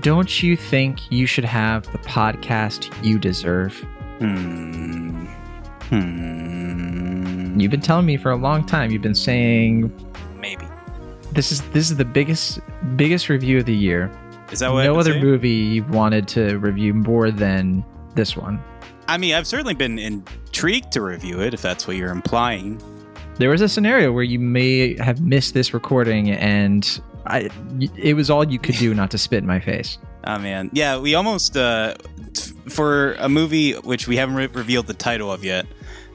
Don't you think you should have the podcast you deserve? Hmm. Hmm. You've been telling me for a long time. You've been saying Maybe. this is this is the biggest biggest review of the year. Is that what? no other saying? movie you've wanted to review more than this one. I mean, I've certainly been intrigued to review it, if that's what you're implying. There was a scenario where you may have missed this recording, and I, it was all you could do not to spit in my face. Oh man, yeah, we almost uh, for a movie which we haven't re- revealed the title of yet,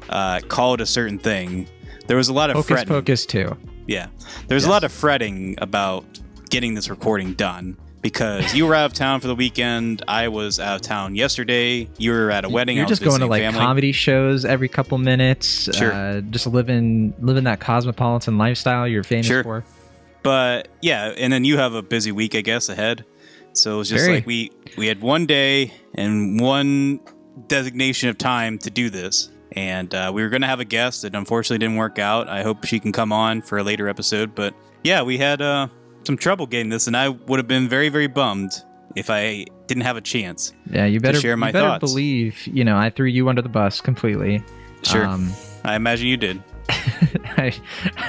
uh, called a certain thing. There was a lot of Hocus fretting. Pocus two. Yeah, there was a lot of fretting about getting this recording done because you were out of town for the weekend. I was out of town yesterday. You were at a wedding. You're just going to like family. comedy shows every couple minutes. Sure. Uh, just living living that cosmopolitan lifestyle you're famous Sure. for. But yeah, and then you have a busy week, I guess, ahead. So it was just Very. like we we had one day and one designation of time to do this, and uh, we were going to have a guest that unfortunately didn't work out. I hope she can come on for a later episode. But yeah, we had uh, some trouble getting this, and I would have been very very bummed if I didn't have a chance. Yeah, you better share my you better thoughts. believe. You know, I threw you under the bus completely. Sure, Um, I imagine you did. I,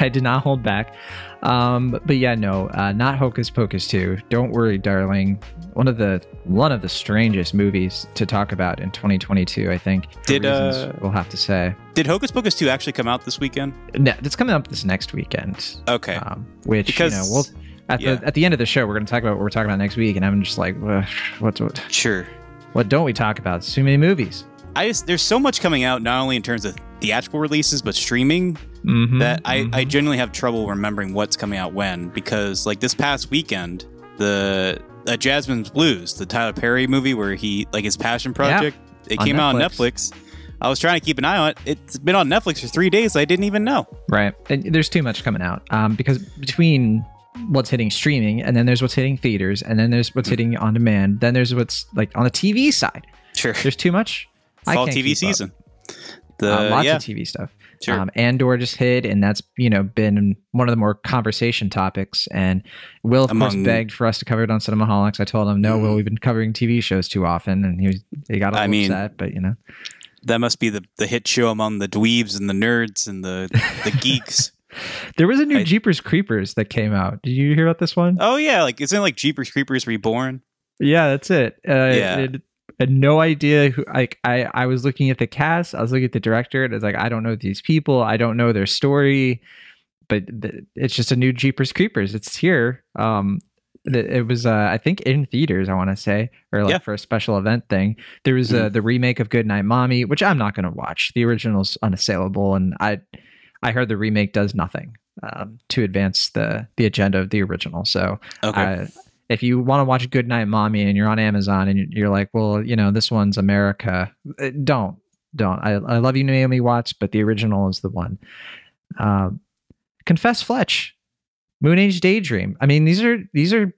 I did not hold back. Um, but yeah, no, uh, not Hocus Pocus 2. Don't worry, darling. One of the one of the strangest movies to talk about in 2022. I think. Did, uh, we'll have to say. Did Hocus Pocus two actually come out this weekend? No, it's coming up this next weekend. Okay, Um, which Because- you know, we'll at yeah. the at the end of the show, we're going to talk about what we're talking about next week, and I'm just like, "Ugh, what what sure. what don't we talk about? It's too many movies. I just there's so much coming out not only in terms of theatrical releases but streaming Mhm, that I, I mhm. genuinely have trouble remembering what's coming out when because like this past weekend the uh, Jazzman's Blues the Tyler Perry movie where he like his passion project it on came out on Netflix. Netflix I was trying to keep an eye on it it's been on Netflix for three days I didn't even know Right. And there's too much coming out um, because between what's hitting streaming and then there's what's hitting theaters and then there's what's Mm. hitting on demand, then there's what's like on the TV side. sure There's too much. I fall can't TV keep up. season the Uh, lots yeah of TV stuff. Sure Um, Andor just hit, and that's you know been one of the more conversation topics. And Will of course begged for us to cover it on Cinemaholics. I told him no, Mhm. Will, we've been covering TV shows too often, and he was he got a I little mean- upset. But you know, that must be the the hit show among the dweebs and the nerds and the the geeks there was a new I- Jeepers Creepers that came out. Did you hear about this one? oh yeah like isn't it like Jeepers Creepers Reborn Yeah, that's it. Uh, Yeah. it- I had no idea who. Like, I I was looking at the cast. I was looking at the director, and it's like I don't know these people. I don't know their story, but th- it's just a new Jeepers Creepers. It's here. Um, th- it was uh, I think in theaters. I want to say, or like Yeah. for a special event thing. There was uh, the remake of Goodnight Mommy, which I'm not going to watch. The original's unassailable, and I I heard the remake does nothing um, to advance the the agenda of the original. So okay uh, if you want to watch Good Night Mommy and you're on Amazon and you're like, well, you know, this one's America, uh, don't, don't. I, I love you, Naomi Watts, but the original is the one. Uh, Confess Fletch, Moon Age Daydream. I mean, these are these are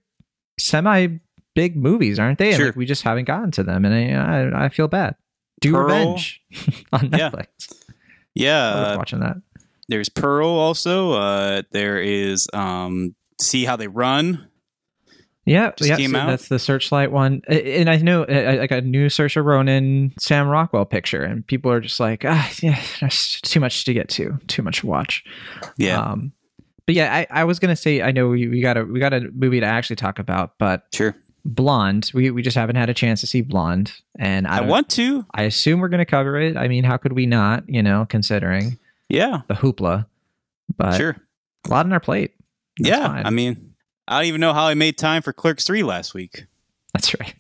semi big movies, aren't they? Sure. like, we just haven't gotten to them, and I I, I feel bad. Do Pearl. Revenge on Netflix. yeah I was uh, watching that. There's Pearl also. Uh, there is um, See How They Run. Yeah, yeah. so? That's the Searchlight one, and I know like a new Saoirse Ronan, Sam Rockwell picture, and people are just like, ah, yeah, there's too much to get to, too much to watch. Yeah, Um, but yeah, I, I was gonna say, I know we, we got a we got a movie to actually talk about, but sure. Blonde, we we just haven't had a chance to see Blonde, and I, I want to. I assume we're gonna cover it. I mean, how could we not? You know, considering Yeah, the hoopla, but sure. a lot on our plate. That's yeah, fine. I mean, I don't even know how I made time for Clerks 3 last week. That's right.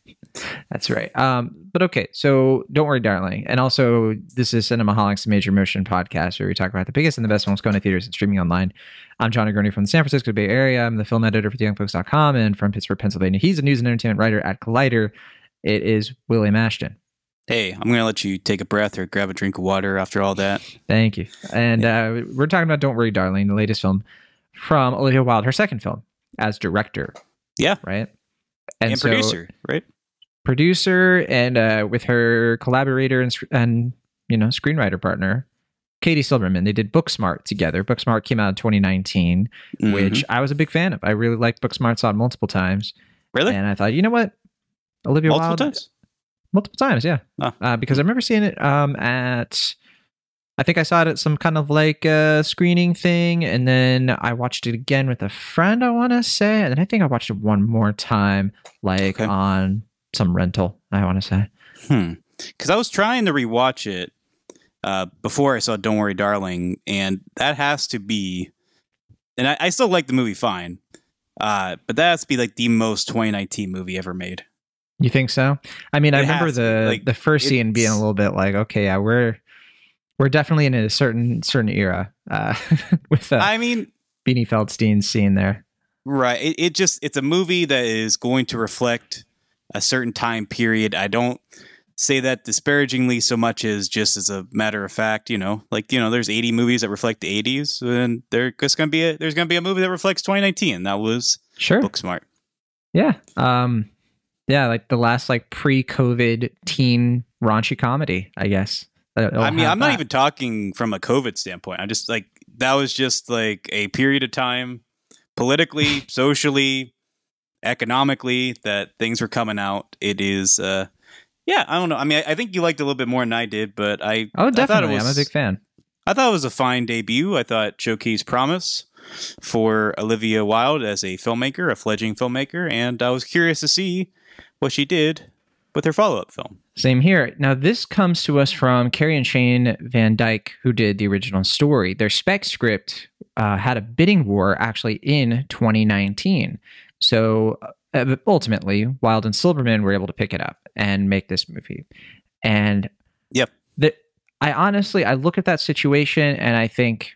That's right. Um, but okay, so don't worry, darling. And also, this is Cinemaholics, a major motion podcast where we talk about the biggest and the best films going to theaters and streaming online. I'm Jon Negroni from the San Francisco Bay Area. I'm the film editor for TheYoungFolks.com and from Pittsburgh, Pennsylvania. He's a news and entertainment writer at Collider. It is William Ashton. Hey, I'm going to let you take a breath or grab a drink of water after all that. Thank you. And uh, we're talking about Don't Worry, Darling, the latest film from Olivia Wilde, her second film as director. Yeah. Right. And, so- producer, right? producer and uh, with her collaborator and, and you know screenwriter partner katie silverman they did booksmart together booksmart came out in 2019 Mhm. which i was a big fan of i really liked booksmart saw it multiple times Really? And I thought, you know what, Olivia Multiple Wilde, times? multiple times, yeah, Oh. uh, because I remember seeing it um, at. I think I saw it at some kind of like uh, screening thing, and then I watched it again with a friend. I want to say, and then I think I watched it one more time, like Okay. on some rental. I want to say. Hmm. Because I was trying to rewatch it uh, before I saw Don't Worry, Darling, and that has to be. And I, I still like the movie fine, uh, but that has to be like the most 2019 movie ever made. You think so? I mean, I remember has to be, the like, the first scene being a little bit like, okay, yeah, we're we're definitely in a certain certain era uh, with uh, I mean, Beanie Feldstein's scene there. right? It, it just it's a movie that is going to reflect a certain time period. I don't say that disparagingly so much as just as a matter of fact. You know, like you know, there's 80 movies that reflect the 80s, and there's gonna be a there's gonna be a movie that reflects 2019. And that was Sure. Booksmart. Yeah. Um. Yeah, like the last like pre-COVID teen raunchy comedy, I guess. I mean, I'm not even talking from a COVID standpoint. I'm just like that was just like a period of time, politically, socially, economically, that things were coming out. It is, uh yeah, I don't know. I mean, I, I think you liked it a little bit more than I did, but I, Oh, I thought definitely. it was, I'm a big fan. I thought it was a fine debut. I thought showcased promise for Olivia Wilde as a filmmaker, a fledgling filmmaker, and I was curious to see what she did with her follow-up film. Same here. Now, this comes to us from Carey and Shane Van Dyke, who did the original story. Their spec script uh, had a bidding war actually in 2019. So uh, ultimately, Wilde and Silverman were able to pick it up and make this movie. And Yep. the, I honestly, I look at that situation and I think,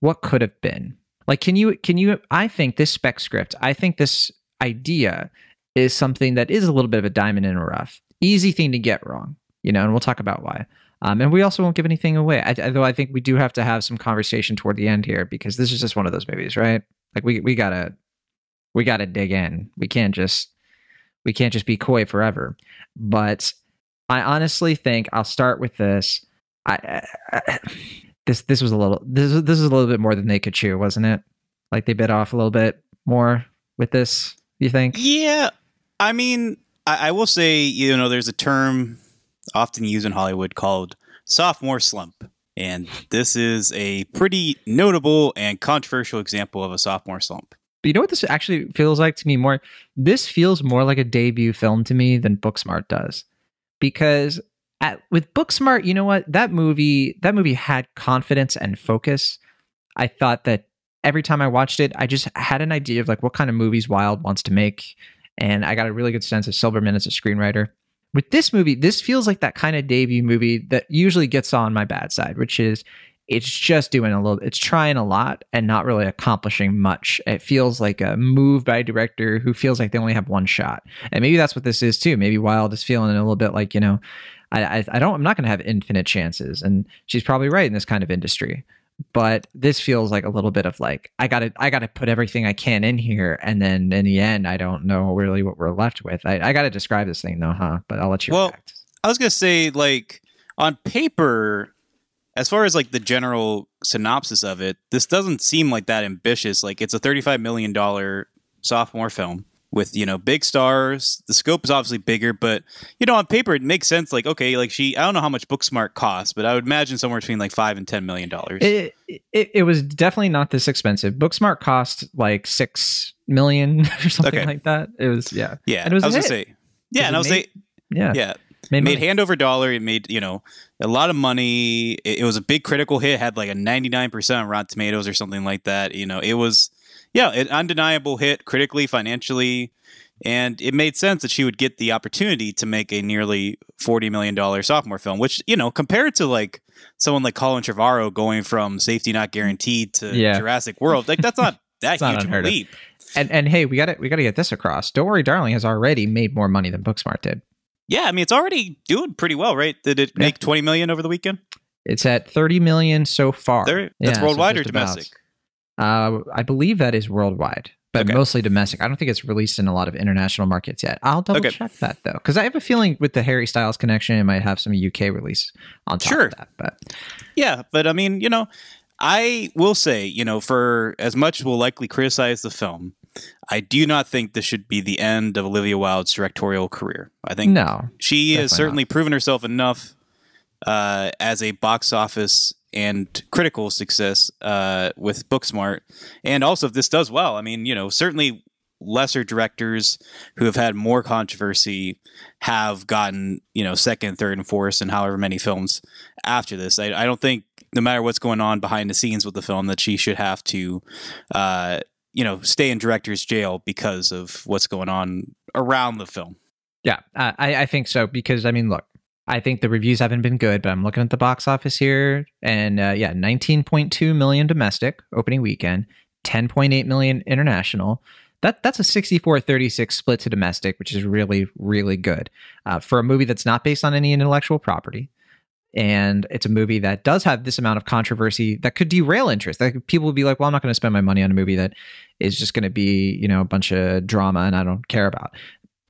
what could have been? Like, can you, can you, I think this spec script, I think this idea is something that is a little bit of a diamond in a rough. Easy thing to get wrong, you know, and we'll talk about why. Um, and we also won't give anything away. I, although I think we do have to have some conversation toward the end here because this is just one of those movies, right? Like we we gotta we gotta dig in. We can't just we can't just be coy forever. But I honestly think I'll start with this. I, I this this was a little this this is a little bit more than they could chew, wasn't it? Like they bit off a little bit more with this. You think? Yeah, I mean, I, I will say, you know, there's a term often used in Hollywood called sophomore slump. And this is a pretty notable and controversial example of a sophomore slump. But you know what this actually feels like to me more? This feels more like a debut film to me than Booksmart does. Because at, with Booksmart, you know what? That movie that movie had confidence and focus. I thought that every time I watched it, I just had an idea of like what kind of movies Wilde wants to make. And I got a really good sense of Silverman as a screenwriter. With this movie, this feels like that kind of debut movie that usually gets on my bad side, which is it's just doing a little it's trying a lot and not really accomplishing much. It feels like a move by a director who feels like they only have one shot. And maybe that's what this is too. Maybe Wilde is feeling a little bit like you know i i, I don't i'm not going to have infinite chances. And she's probably right in this kind of industry but this feels like a little bit of like i gotta i gotta put everything i can in here and then in the end i don't know really what we're left with i, I gotta describe this thing though huh but i'll let you Well, react. I was going to say, like, on paper, as far as like the general synopsis of it, this doesn't seem like that ambitious. Like, it's a $35 million sophomore film with, you know, big stars. The scope is obviously bigger, but, you know, on paper, it makes sense. Like, okay, like she, I don't know how much Booksmart costs, but I would imagine somewhere between like five and $10 million. It, it it was definitely not this expensive. Booksmart cost like six million or something Okay. like that. It was yeah, yeah. and it was I was to say, yeah. And I was made- say, yeah, yeah. Made made hand over dollar. It made you know a lot of money. It, it was a big critical hit. Had like a ninety nine percent on Rotten Tomatoes or something like that. You know, it was yeah, an undeniable hit critically, financially, and it made sense that she would get the opportunity to make a nearly forty million dollar sophomore film. Which you know, compared to like someone like Colin Trevorrow going from Safety Not Guaranteed to Yeah. Jurassic World, like that's not that not huge of a leap. And and hey, we got to we got to get this across. Don't worry, darling has already made more money than Booksmart did. Yeah, I mean it's already doing pretty well, right? Did it Yeah. make twenty million over the weekend? It's at thirty million so far. There, that's Yeah, so worldwide or domestic? about. Uh, I believe that is worldwide, but Okay. mostly domestic. I don't think it's released in a lot of international markets yet. I'll double Okay. check that though, because I have a feeling with the Harry Styles connection, it might have some UK release on top Sure. of that. But Yeah, but I mean, you know, I will say, you know, for as much we'll likely criticize the film, I do not think this should be the end of Olivia Wilde's directorial career. I think no, she has certainly proven herself enough uh, as a box office and critical success uh, with Booksmart, and also if this does well, I mean, you know, certainly lesser directors who have had more controversy have gotten you know second, third, and fourth, and however many films after this. I, I don't think no matter what's going on behind the scenes with the film that she should have to. Uh, you know, stay in director's jail because of what's going on around the film. Yeah, I, I think so because I mean, look, I think the reviews haven't been good, but I'm looking at the box office here, and uh, yeah, 19.2 million domestic opening weekend, 10.8 million international. That that's a 64-36 split to domestic, which is really really good uh, for a movie that's not based on any intellectual property. And it's a movie that does have this amount of controversy that could derail interest. Like people would be like, "Well, I'm not going to spend my money on a movie that is just going to be, you know, a bunch of drama and I don't care about."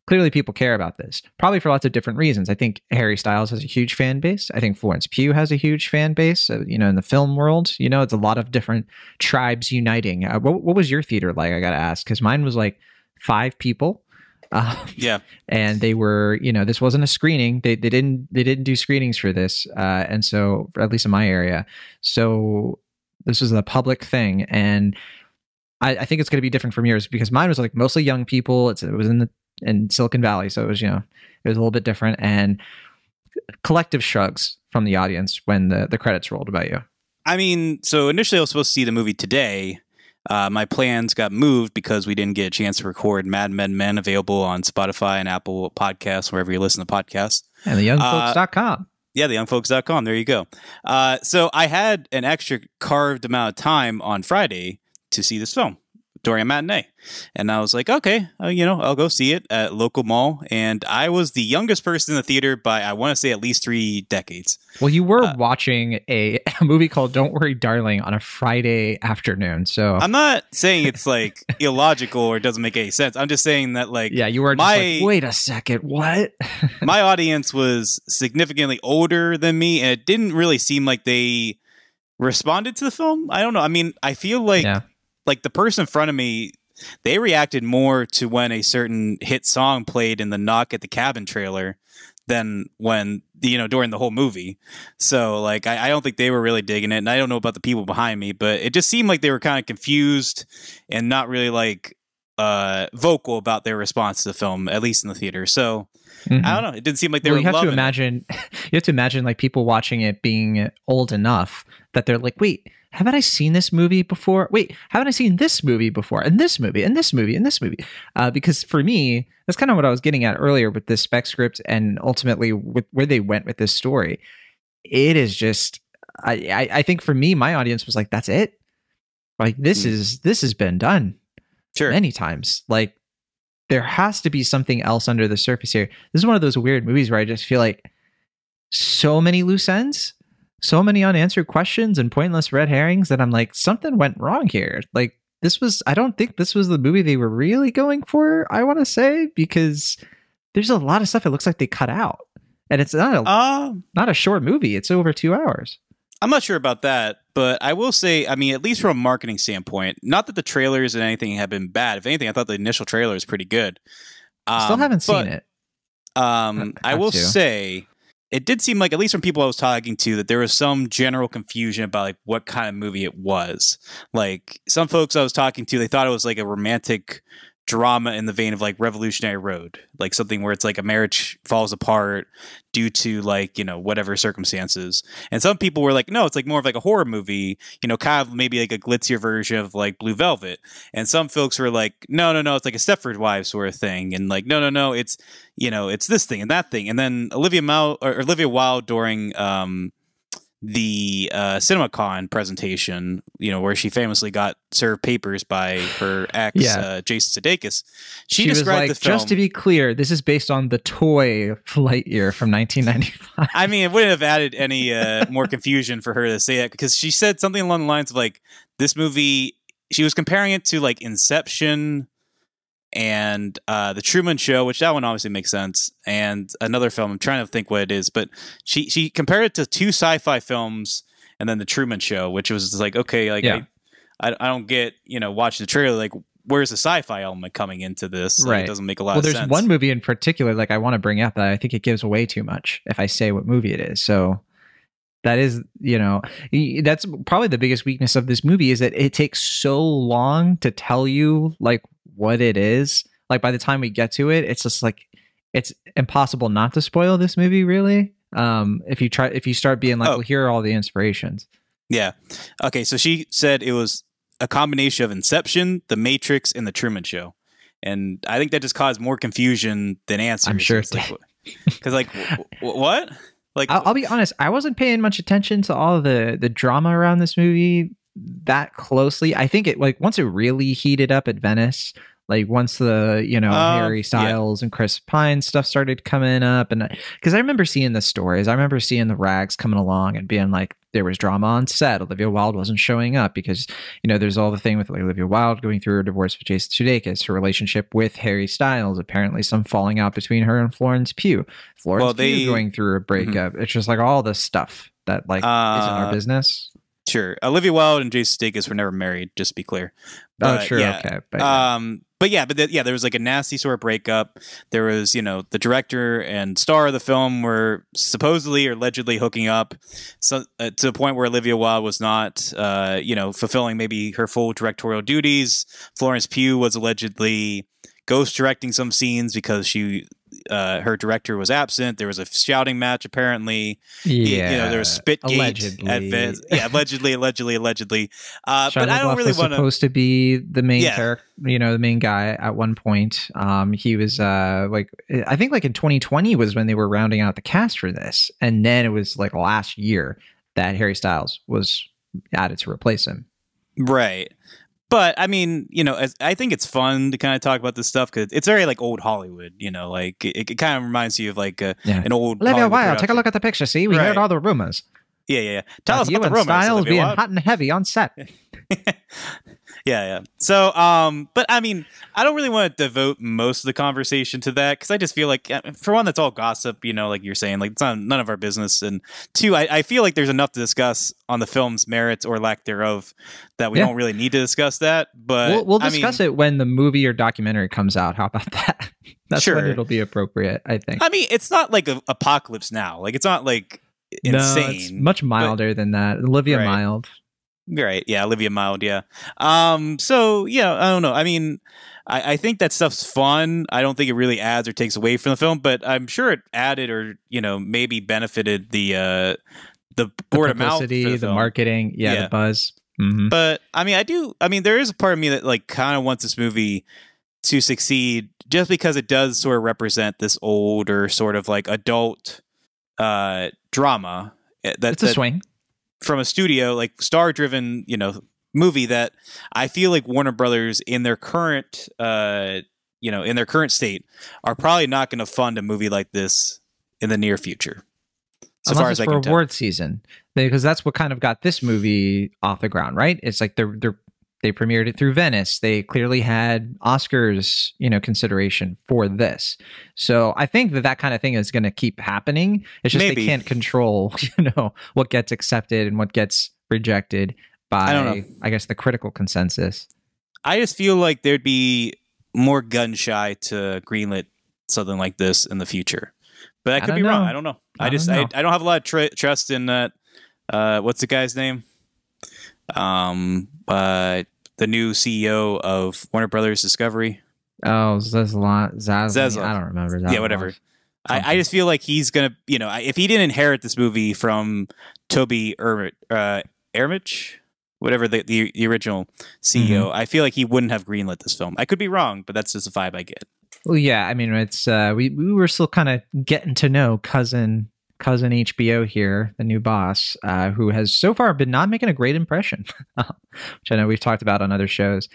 Clearly people care about this probably for lots of different reasons. I think harry styles has a huge fan base. I think florence pugh has a huge fan base uh, you know in the film world. You know it's a lot of different tribes uniting. Uh, what, what was your theater like i gotta ask? Because mine was like five people. Uh, Yeah. and they were you know this wasn't a screening. They, they didn't they didn't do screenings for this uh, and so at least in my area. So this was a public thing and I, I think it's going to be different from yours because mine was like mostly young people. It's, it was in the in Silicon Valley, so it was you know it was a little bit different and collective shrugs from the audience when the the credits rolled about you. I mean, so initially I was supposed to see the movie today. Uh, my plans got moved because we didn't get a chance to record Mad Men Men available on Spotify and Apple Podcasts, wherever you listen to podcasts. And the youngfolks.com. Yeah, the youngfolks.com. There you go. Uh, so I had an extra carved amount of time on Friday to see this film during a matinee. And I was like, okay, uh, you know, I'll go see it at local mall. And I was the youngest person in the theater by, I want to say, at least three decades. Well, you were Uh, watching a, a movie called Don't Worry, Darling on a Friday afternoon. So I'm not saying it's like illogical or it doesn't make any sense. I'm just saying that, like, yeah, you were just my- like, wait a second, what? my audience was significantly older than me, and it didn't really seem like they responded to the film. I don't know. I mean, I feel like yeah. Like the person in front of me, they reacted more to when a certain hit song played in the knock at the cabin trailer than when you know during the whole movie. So like I, I don't think they were really digging it, and I don't know about the people behind me, but it just seemed like they were kind of confused and not really like uh vocal about their response to the film, at least in the theater. So Mhm. I don't know. It didn't seem like they well, were you have to it. imagine you have to imagine like people watching it being old enough that they're like wait haven't i seen this movie before wait haven't i seen this movie before and this movie and this movie and this movie uh, because for me that's kind of what i was getting at earlier with this spec script and ultimately with where they went with this story it is just i i, I think for me my audience was like that's it like this Hmm. is this has been done Sure. many times. Like there has to be something else under the surface here. This is one of those weird movies where I just feel like so many loose ends, so many unanswered questions and pointless red herrings that I'm like something went wrong here. Like this was I don't think this was the movie they were really going for, I want to say because there's a lot of stuff it looks like they cut out. And it's not a Uh, not a short movie. It's over 2 hours. I'm not sure about that, but I will say, I mean, at least from a marketing standpoint, not that the trailers and anything have been bad. If anything, I thought the initial trailer was pretty good. Still Um, haven't but, seen it. Um, I Have will to. say, it did seem like, at least from people I was talking to, that there was some general confusion about like what kind of movie it was. Like some folks I was talking to, they thought it was like a romantic drama in the vein of like Revolutionary Road, like something where it's like a marriage falls apart due to like you know whatever circumstances. And some people were like, no, it's like more of like a horror movie, you know, kind of maybe like a glitzier version of like Blue Velvet. And some folks were like, no, no, no, it's like a Stepford Wives sort of thing, and like, no, no, no, it's you know, it's this thing and that thing. And then Olivia Mal or Olivia Wilde during um the uh CinemaCon presentation, you know, where she famously got served papers by her ex Yeah. uh, Jason Sudeikis. She, She, was described like, the film. just to be clear, this is based on the toy Lightyear from 1995. I mean, it wouldn't have added any uh, more confusion for her to say that because she said something along the lines of like this movie. She was comparing it to like Inception and uh, the Truman Show, which that one obviously makes sense, and another film. I'm trying to think what it is, but she she compared it to two sci-fi films and then the Truman Show, which was like okay, like Yeah. I, I I don't get you know watch the trailer like where's the sci-fi element coming into this? Like, Right. It doesn't make a lot of well, there's sense. one movie in particular, like I want to bring up that I think it gives away too much if I say what movie it is. So that is, you know, that's probably the biggest weakness of this movie is that it takes so long to tell you like what it is. Like by the time we get to it, it's just like it's impossible not to spoil this movie. Really, um, if you try, if you start being like, Oh. well, here are all the inspirations. Yeah. Okay, so she said it was a combination of Inception, The Matrix, and The Truman Show. And I think that just caused more confusion than answers. I'm sure It's it like, Because, like, w- w- what? Like, I'll, I'll be honest. I wasn't paying much attention to all the the drama around this movie that closely. I think it like once it really heated up at Venice, like once the you know Uh, Harry yeah. Styles and Chris Pine stuff started coming up, and because I remember seeing the stories, I remember seeing the rags coming along and being like there was drama on set. Olivia Wilde wasn't showing up because you know there's all the thing with like Olivia Wilde going through her divorce with Jason Sudeikis, her relationship with Harry Styles, apparently some falling out between her and Florence Pugh. Florence Well, Pugh they- Mm-hmm. going through a breakup. It's just like all this stuff that like isn't our Uh, business. Sure. Olivia Wilde and Jason Sudeikis were never married, just to be clear. Oh, But, sure, yeah, okay, but Um, but yeah, but yeah, there was like a nasty sort of breakup. There was, you know, the director and star of the film were supposedly or allegedly hooking up, so uh, to the point where Olivia Wilde was not, uh, you know, fulfilling maybe her full directorial duties. Florence Pugh was allegedly ghost directing some scenes because she. Uh, her director was absent. There was a shouting match, apparently. yeah, you know, there was Spitgate allegedly. at Venice. Yeah, allegedly, allegedly, allegedly. Uh, but I don't really want to. supposed to be the main Yeah. character, you know, the main guy at one point. Um, he was uh like I think like in 2020 was when they were rounding out the cast for this, and then it was like last year that Harry Styles was added to replace him. Right. But I mean, you know, as, I think it's fun to kind of talk about this stuff because it's very like old Hollywood. You know, like it, it kind of reminds you of like a, Yeah. an old Olivia Hollywood Wilde, take a look at the picture. See, we Right. heard all the rumors. Yeah, yeah, yeah. Tell uh, us you about the and rumors. Styles being Wilde. hot and heavy on set. Yeah, yeah. So, um, but I mean, I don't really want to devote most of the conversation to that because I just feel like, uh, for one, that's all gossip. You know, like you're saying, like it's not, none of our business, and two, I, I feel like there's enough to discuss on the film's merits or lack thereof that we Yeah. don't really need to discuss that. But we'll we'll I discuss mean, it when the movie or documentary comes out. How about that? That's when it'll be appropriate, I think. I mean, it's not like a apocalypse now. Like it's not like insane. No, it's much milder than that. Olivia Right. Mild. Right. Yeah. Olivia Mild. Yeah. Um, so yeah, I don't know. I mean, I, I think that stuff's fun. I don't think it really adds or takes away from the film, but I'm sure it added or, you know, maybe benefited the, uh, the The word of mouth. for publicity, the, marketing, yeah, Yeah. the buzz. hmm But I mean, I do. I mean, there is a part of me that like kind of wants this movie to succeed just because it does sort of represent this older sort of like adult uh drama eh, that, It's a that swing. From a studio like star driven you know movie that i feel like warner brothers in their current uh you know in their current state are probably not going to fund a movie like this in the near future. So Unless far as i for can tell. award season, because that's what kind of got this movie off the ground, right? It's like they're they're they premiered it through Venice. They clearly had Oscars, you know, consideration for this. So I think that that kind of thing is going to keep happening. It's just Maybe. they can't control, you know, what gets accepted and what gets rejected by, I. I guess, the critical consensus. i just feel like there'd be more gun shy to greenlit something like this in the future but i I could don't be wrong i don't know I i, just don't I, know. I don't have a lot of tr- trust in that uh what's the guy's name um uh the new ceo of warner brothers discovery Oh. Zaslav. Zaslav. I don't remember. yeah, whatever. I, I just feel like he's gonna, you know, if he didn't inherit this movie from Toby Emmerich, uh, Emmerich, whatever the, the the original CEO, I feel like he wouldn't have greenlit this film. I could be wrong, but that's just the vibe I get. Well, yeah, I mean, it's uh, we we were still kind of getting to know cousin cousin HBO here, the new boss, uh, who has so far been not making a great impression, which I know we've talked about on other shows.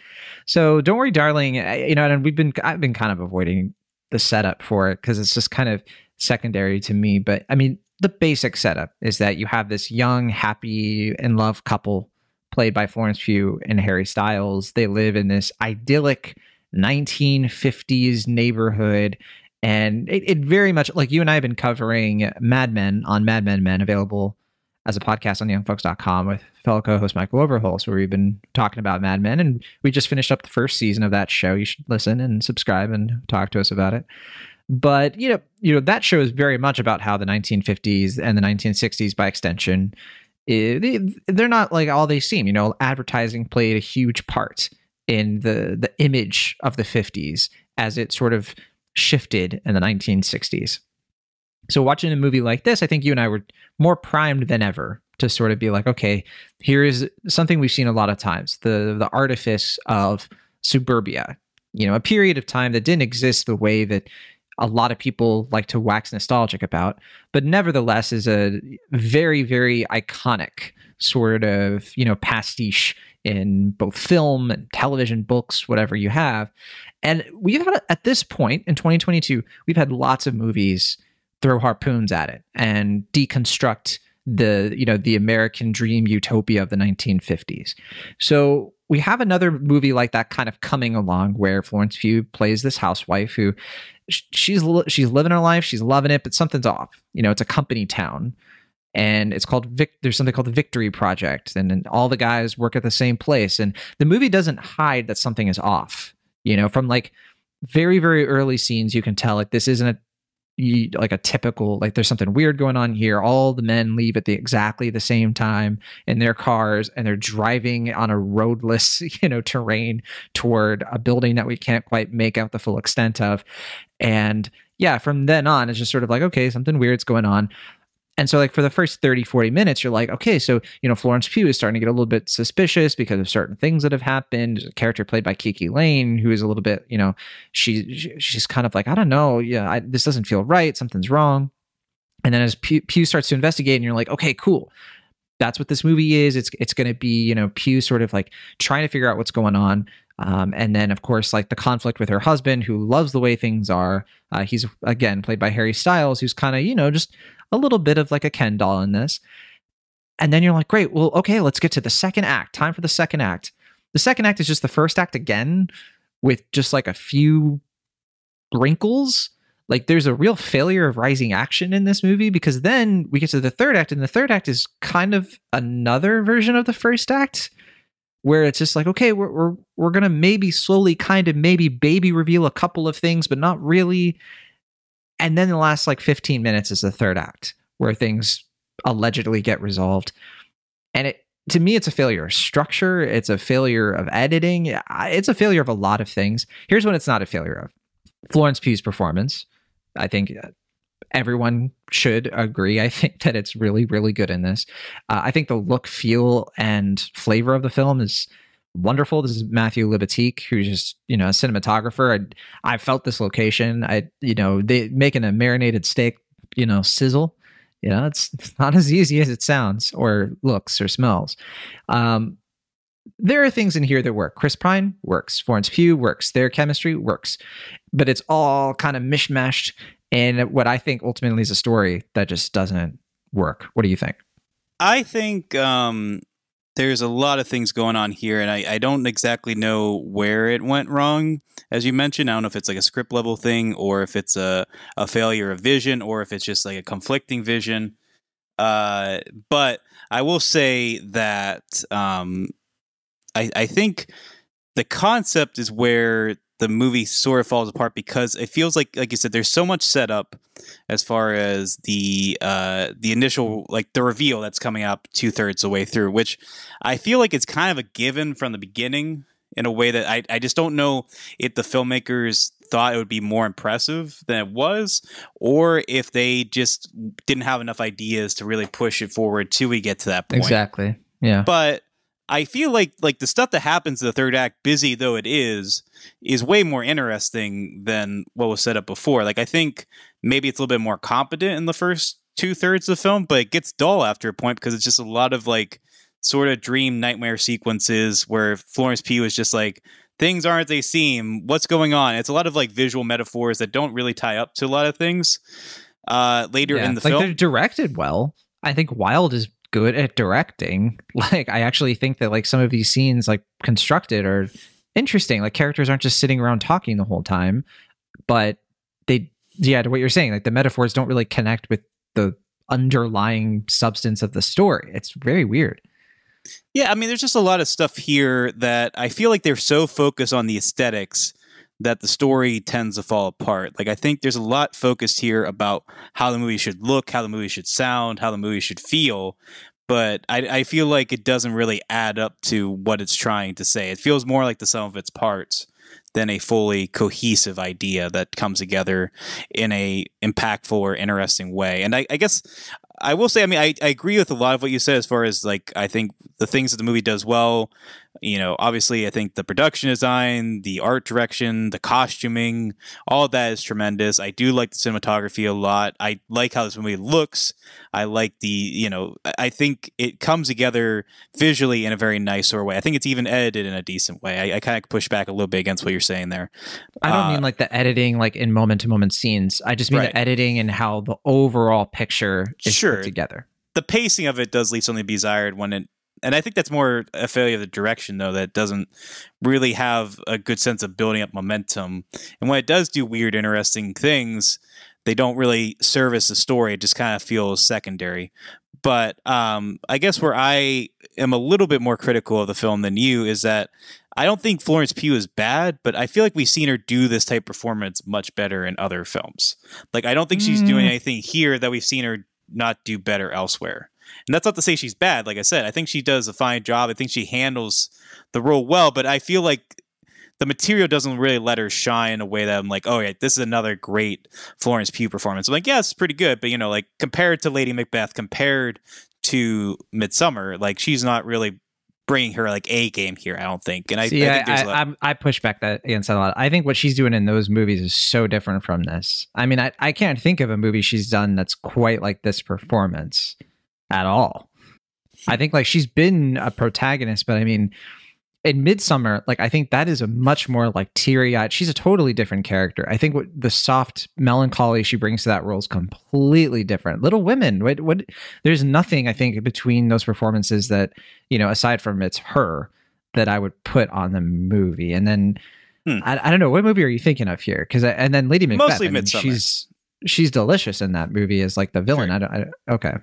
So don't worry, darling. I- You know, and we've been I've been kind of avoiding the setup for it because it's just kind of secondary to me. But I mean, the basic setup is that you have this young, happy, in love couple played by Florence Pugh and Harry Styles. They live in this idyllic 1950s neighborhood. And it, it very much like you and I have been covering Mad Men on Mad Men Men, available as a podcast on youngfolks.com with fellow co-host Michael Overholtz, where we've been talking about Mad Men, and we just finished up the first season of that show. You should listen and subscribe and talk to us about it. But you know, you know that show is very much about how the 1950s and the 1960s, by extension, they're not like all they seem. You know, advertising played a huge part in the the image of the 50s as it sort of shifted in the 1960s. So watching a movie like this, I think you and I were more primed than ever to sort of be like, okay, here is something we've seen a lot of times: the the artifice of suburbia. You know, a period of time that didn't exist the way that a lot of people like to wax nostalgic about, but nevertheless is a very, very iconic sort of, you know, pastiche in both film and television, books, whatever you have. And we've had, at this point in 2022, we've had lots of movies throw harpoons at it and deconstruct the you know the American dream utopia of the 1950s. So we have another movie like that kind of coming along where Florence Pugh plays this housewife who she's she's living her life, she's loving it, but something's off. You know, it's a company town and it's called Vic. There's something called the Victory Project, and, and all the guys work at the same place. And the movie doesn't hide that something is off. You know, from like very very early scenes, you can tell like this isn't a like a typical like there's something weird going on here all the men leave at the exactly the same time in their cars and they're driving on a roadless you know terrain toward a building that we can't quite make out the full extent of and yeah from then on it's just sort of like okay something weird's going on and so, like, for the first 30, 40 minutes, you're like, okay, so, you know, Florence Pugh is starting to get a little bit suspicious because of certain things that have happened. There's a character played by KiKi Layne, who is a little bit, you know, she, she's kind of like, I don't know. Yeah, I, this doesn't feel right. Something's wrong. And then as Pugh, Pugh starts to investigate, and you're like, okay, cool. That's what this movie is. It's it's going to be, you know, Pugh sort of like trying to figure out what's going on. Um, and then, of course, like the conflict with her husband, who loves the way things are. Uh, he's again played by Harry Styles, who's kind of you know just a little bit of like a Ken doll in this. And then you're like, great, well, okay, let's get to the second act. Time for the second act. The second act is just the first act again with just like a few wrinkles. Like there's a real failure of rising action in this movie because then we get to the third act, and the third act is kind of another version of the first act where it's just like okay we're we're, we're gonna maybe slowly kind of maybe baby reveal a couple of things but not really and then the last like 15 minutes is the third act where things allegedly get resolved. And it to me, it's a failure of structure. It's a failure of editing. It's a failure of a lot of things. Here's what it's not a failure of Florence Pugh's performance. I think uh, everyone should agree. I think that it's really, really good in this. Uh, I think the look, feel, and flavor of the film is wonderful. This is Matthew Libatique, who's just you know a cinematographer. I I felt this location. I you know they making a marinated steak, you know sizzle. You know it's, it's not as easy as it sounds or looks or smells. Um, there are things in here that work. Chris Pine works. Florence Pugh works. Their chemistry works, but it's all kind of mishmashed. And what I think ultimately is a story that just doesn't work. What do you think? I think um, there's a lot of things going on here, and I, I don't exactly know where it went wrong. As you mentioned, I don't know if it's like a script level thing or if it's a, a failure of vision or if it's just like a conflicting vision. Uh, but I will say that um, I, I think the concept is where the movie sort of falls apart because it feels like like you said there's so much setup as far as the uh the initial like the reveal that's coming up two thirds the way through which i feel like it's kind of a given from the beginning in a way that i, I just don't know if the filmmakers thought it would be more impressive than it was or if they just didn't have enough ideas to really push it forward till we get to that point. Exactly. Yeah. But I feel like like the stuff that happens in the third act, busy though it is, is way more interesting than what was set up before. Like I think maybe it's a little bit more competent in the first two thirds of the film, but it gets dull after a point because it's just a lot of like sort of dream nightmare sequences where Florence Pugh is just like things aren't they seem. What's going on? It's a lot of like visual metaphors that don't really tie up to a lot of things. Uh, later yeah, in the film. like film, they're directed well. I think Wilde is good at directing. Like I actually think that like some of these scenes like constructed are interesting. Like characters aren't just sitting around talking the whole time, but they yeah, to what you're saying, like the metaphors don't really connect with the underlying substance of the story. It's very weird. Yeah, I mean, there's just a lot of stuff here that I feel like they're so focused on the aesthetics that the story tends to fall apart. Like, I think there's a lot focused here about how the movie should look, how the movie should sound, how the movie should feel. But I, I feel like it doesn't really add up to what it's trying to say. It feels more like the sum of its parts than a fully cohesive idea that comes together in a impactful or interesting way. And I, I guess I will say, I mean, I, I agree with a lot of what you said as far as like I think the things that the movie does well you know, obviously, I think the production design, the art direction, the costuming, all of that is tremendous. I do like the cinematography a lot. I like how this movie looks. I like the, you know, I think it comes together visually in a very nice sort of way. I think it's even edited in a decent way. I, I kind of push back a little bit against what you're saying there. I don't uh, mean like the editing, like in moment to moment scenes. I just mean right. the editing and how the overall picture is sure. put together the pacing of it does leave something to be desired when it and I think that's more a failure of the direction, though, that doesn't really have a good sense of building up momentum. And when it does do weird, interesting things, they don't really service the story. It just kind of feels secondary. But um, I guess where I am a little bit more critical of the film than you is that I don't think Florence Pugh is bad, but I feel like we've seen her do this type of performance much better in other films. Like I don't think she's doing mm. anything here that we've seen her not do better elsewhere. And that's not to say she's bad. Like I said, I think she does a fine job. I think she handles the role well, but I feel like the material doesn't really let her shine in a way that I'm like, oh yeah, this is another great Florence Pugh performance. I'm like, yeah, it's pretty good, but you know, like compared to Lady Macbeth, compared to Midsummer, like she's not really bringing her like a game here. I don't think, and I See, I, I, I, I, push back that against that a lot. I think what she's doing in those movies is so different from this. I mean, I, I can't think of a movie she's done that's quite like this performance at all. I think like she's been a protagonist, but I mean, in Midsummer, like I think that is a much more like teary eyed. She's a totally different character. I think what the soft melancholy she brings to that role is completely different. Little Women, what, what? There's nothing I think between those performances that you know, aside from it's her, that I would put on the movie. And then hmm. I, I, don't know what movie are you thinking of here? Because and then Lady Macbeth, mostly I mean. She's she's delicious in that movie as like the villain. Sure. I don't. I, okay.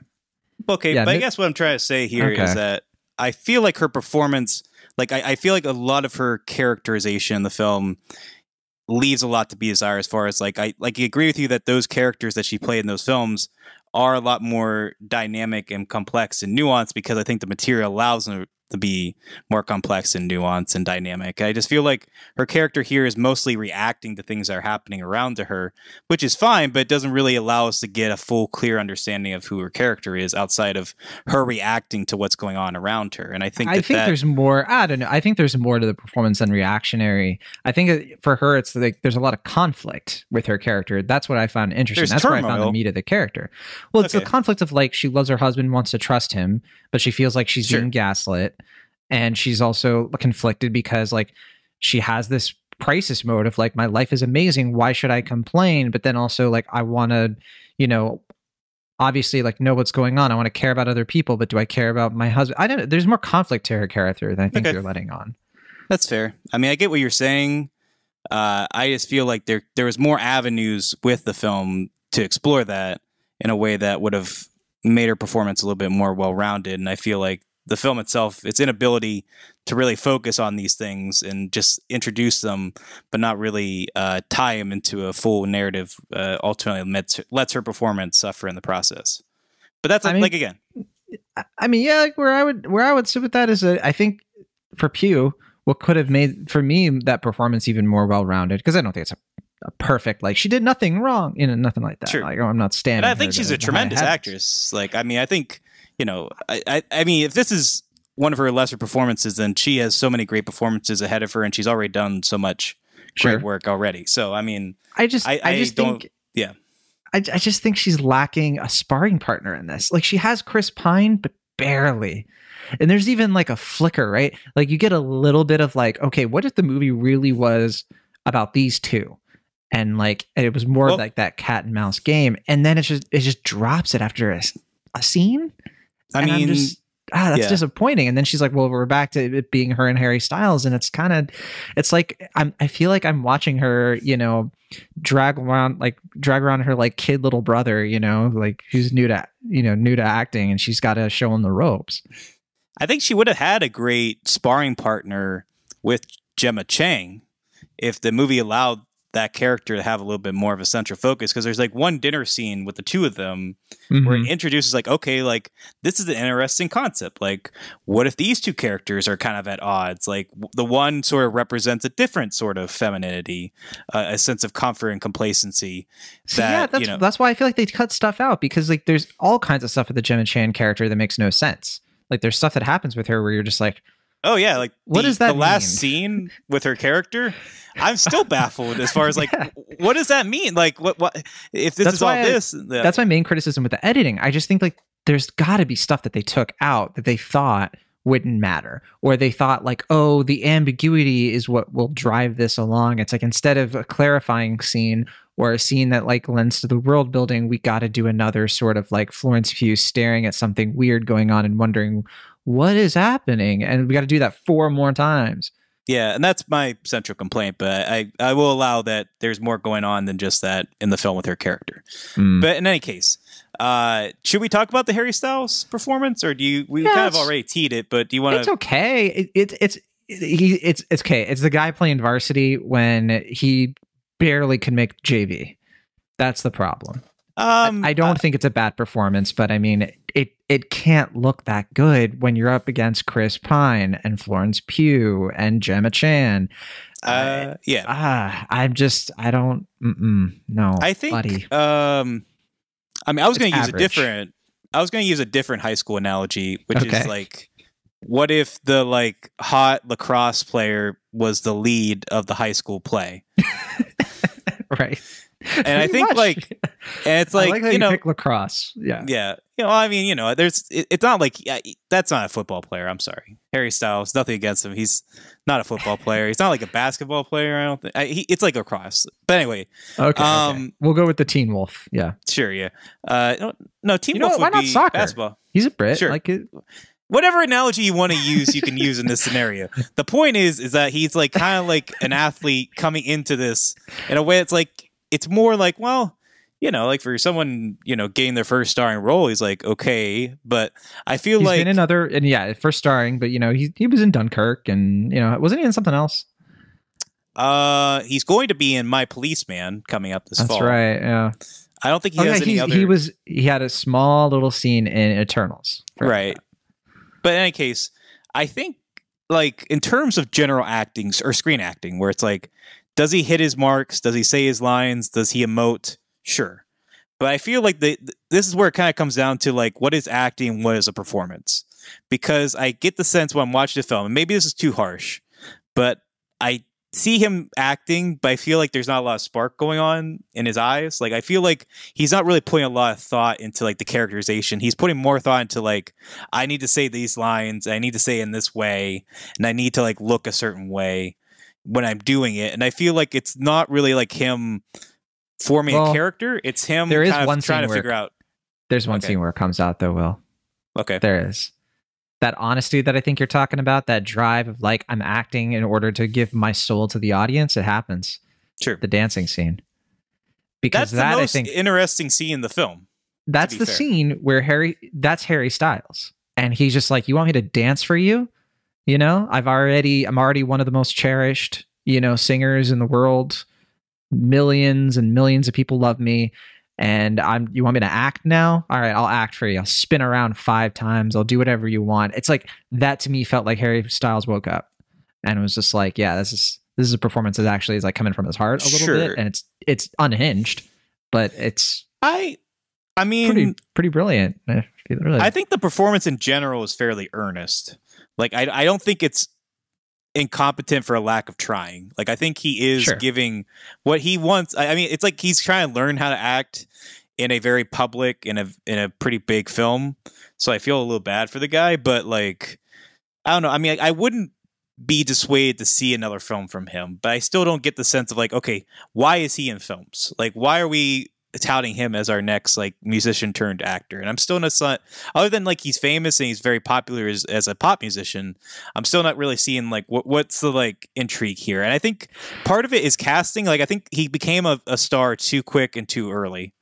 Okay, yeah, but I guess what I'm trying to say here okay. is that I feel like her performance, like I, I, feel like a lot of her characterization in the film leaves a lot to be desired as far as like I like I agree with you that those characters that she played in those films are a lot more dynamic and complex and nuanced because I think the material allows them be more complex and nuanced and dynamic. I just feel like her character here is mostly reacting to things that are happening around to her, which is fine, but it doesn't really allow us to get a full, clear understanding of who her character is outside of her reacting to what's going on around her. And I think I think that, there's more. I don't know. I think there's more to the performance than reactionary. I think for her, it's like there's a lot of conflict with her character. That's what I found interesting. That's turmoil. where I found the meat of the character. Well, it's okay. the conflict of like she loves her husband, wants to trust him, but she feels like she's sure. being gaslit and she's also conflicted because like she has this crisis mode of like my life is amazing. Why should i complain? But then also like i want to you know obviously like know what's going on. I want to care about other people but do i care about my husband? I don't know. There's more conflict to her character than i think okay. you're letting on. That's fair. I mean i get what you're saying. Uh, i just feel like there there was more avenues with the film to explore that in a way that would have made her performance a little bit more well rounded and i feel like the film itself, its inability to really focus on these things and just introduce them, but not really uh, tie them into a full narrative, uh, ultimately lets, lets her performance suffer in the process. But that's I mean, like again. I mean, yeah, like where I would where I would sit with that is that I think for Pugh, what could have made for me that performance even more well rounded because I don't think it's a, a, perfect like she did nothing wrong, you know, nothing like that. Sure. Like, oh, I'm not standing. And I think she's to, a tremendous actress. Like, I mean, I think you know, I, I, I mean, if this is one of her lesser performances, then she has so many great performances ahead of her, and she's already done so much sure. great work already. So, I mean, I just, I, I just think, yeah, I, I just think she's lacking a sparring partner in this. Like, she has Chris Pine, but barely. And there's even like a flicker, right? Like, you get a little bit of like, okay, what if the movie really was about these two? And like, it was more well, like that cat and mouse game, and then it just it just drops it after a, a scene. I and mean, just, ah, that's yeah. disappointing. And then she's like, well, we're back to it being her and Harry Styles. And it's kind of, it's like, I'm, I feel like I'm watching her, you know, drag around like drag around her like kid little brother, you know, like who's new to you know new to acting, and she's got to show him the ropes. I think she would have had a great sparring partner with Gemma Chan if the movie allowed that character to have a little bit more of a central focus because there's like one dinner scene with the two of them mm-hmm. where it introduces like okay like this is an interesting concept. Like what if these two characters are kind of at odds? Like the one sort of represents a different sort of femininity uh, a sense of comfort and complacency that, yeah that's, you know, that's why i feel like they cut stuff out because like there's all kinds of stuff with the gemma chan character that makes no sense. Like there's stuff that happens with her where you're just like Oh yeah, like what the, does that the last scene with her character? I'm still baffled as far as like yeah. what does that mean? Like what what if this that's is all I, this? Yeah. That's my main criticism with the editing. I just think like there's got to be stuff that they took out that they thought wouldn't matter or they thought like oh the ambiguity is what will drive this along it's like instead of a clarifying scene or a scene that like lends to the world building we got to do another sort of like florence pugh staring at something weird going on and wondering what is happening? And we got to do that four more times. Yeah, and that's my central complaint, but I, I will allow that there's more going on than just that in the film with her character. Mm. But in any case, uh, should we talk about the Harry Styles performance, or do you? We kind of already teed it, but do you want to? It's okay. It, it, it's he. It's it's okay. It's the guy playing varsity when he barely can make JV. That's the problem. Um, I, I don't uh, think it's a bad performance, but I mean, it it can't look that good when you're up against Chris Pine and Florence Pugh and Gemma Chan. Uh, uh yeah. Ah, I'm just I don't. no, I think. Buddy. Um, I mean, I was going to use a different. I was going to use a different high school analogy, which okay. is like, what if the like hot lacrosse player was the lead of the high school play? right and I think much. like, and it's like, like you, you know, lacrosse. Yeah, yeah. You know, I mean, you know, there's. It, it's not like yeah, that's not a football player. I'm sorry, Harry Styles. Nothing against him. He's not a football player. He's not like a basketball player. I don't think. I, he, it's like lacrosse. But anyway, okay, um, okay, we'll go with the Teen Wolf. Yeah, sure. Yeah. Uh, no, no Teen you Wolf. Know, why not soccer? Basketball. He's a Brit. Sure. Like it, whatever analogy you want to use you can use in this scenario the point is is that he's like kind of like an athlete coming into this in a way it's like it's more like, well, you know, like for someone, you know, getting their first starring role, he's like, okay, but I feel he's like been another, and yeah, first starring, but you know, he he was in Dunkirk, and you know, wasn't he in something else? Uh, he's going to be in My Policeman coming up this That's fall. That's right. Yeah. I don't think he okay, has any other. He was. He had a small little scene in Eternals. Right. But in any case, I think like in terms of general acting or screen acting, where it's like does he hit his marks? Does he say his lines? Does he emote? Sure. But I feel like the, this is where it kind of comes down to like what is acting, what is a performance. Because I get the sense when I'm watching the film, and maybe this is too harsh, but I see him acting, but I feel like there's not a lot of spark going on in his eyes. Like I feel like he's not really putting a lot of thought into like the characterization. He's putting more thought into like I need to say these lines, I need to say in this way, and I need to like look a certain way when I'm doing it, and I feel like it's not really like him forming well, a character. It's him. There is one trying to figure out. There's one okay. scene where it comes out though. Will. Okay. There is that honesty that I think you're talking about. That drive of like I'm acting in order to give my soul to the audience. It happens. Sure. The dancing scene. Because that's that, the most I think, interesting scene in the film. That's the fair. scene where Harry. That's Harry Styles, and he's just like, "You want me to dance for you?" You know, I've already, I'm already one of the most cherished, you know, singers in the world. Millions and millions of people love me. And I'm, you want me to act now? All right, I'll act for you. I'll spin around five times. I'll do whatever you want. It's like that to me felt like Harry Styles woke up and it was just like, yeah, this is, this is a performance that actually is like coming from his heart a little sure. bit. And it's, it's unhinged, but it's, I, I mean, pretty, pretty brilliant. Really. I think the performance in general is fairly earnest. Like I I don't think it's incompetent for a lack of trying. Like I think he is sure. giving what he wants. I, I, mean, it's like he's trying to learn how to act in a very public in a in a pretty big film. So I feel a little bad for the guy, but like I don't know. I mean, I, I wouldn't be dissuaded to see another film from him, but I still don't get the sense of like, okay, why is he in films? Like, why are we touting him as our next like musician turned actor, and I'm still not other than like he's famous and he's very popular as, as a pop musician. I'm still not really seeing like what what's the like intrigue here, and I think part of it is casting. Like I think he became a, a star too quick and too early.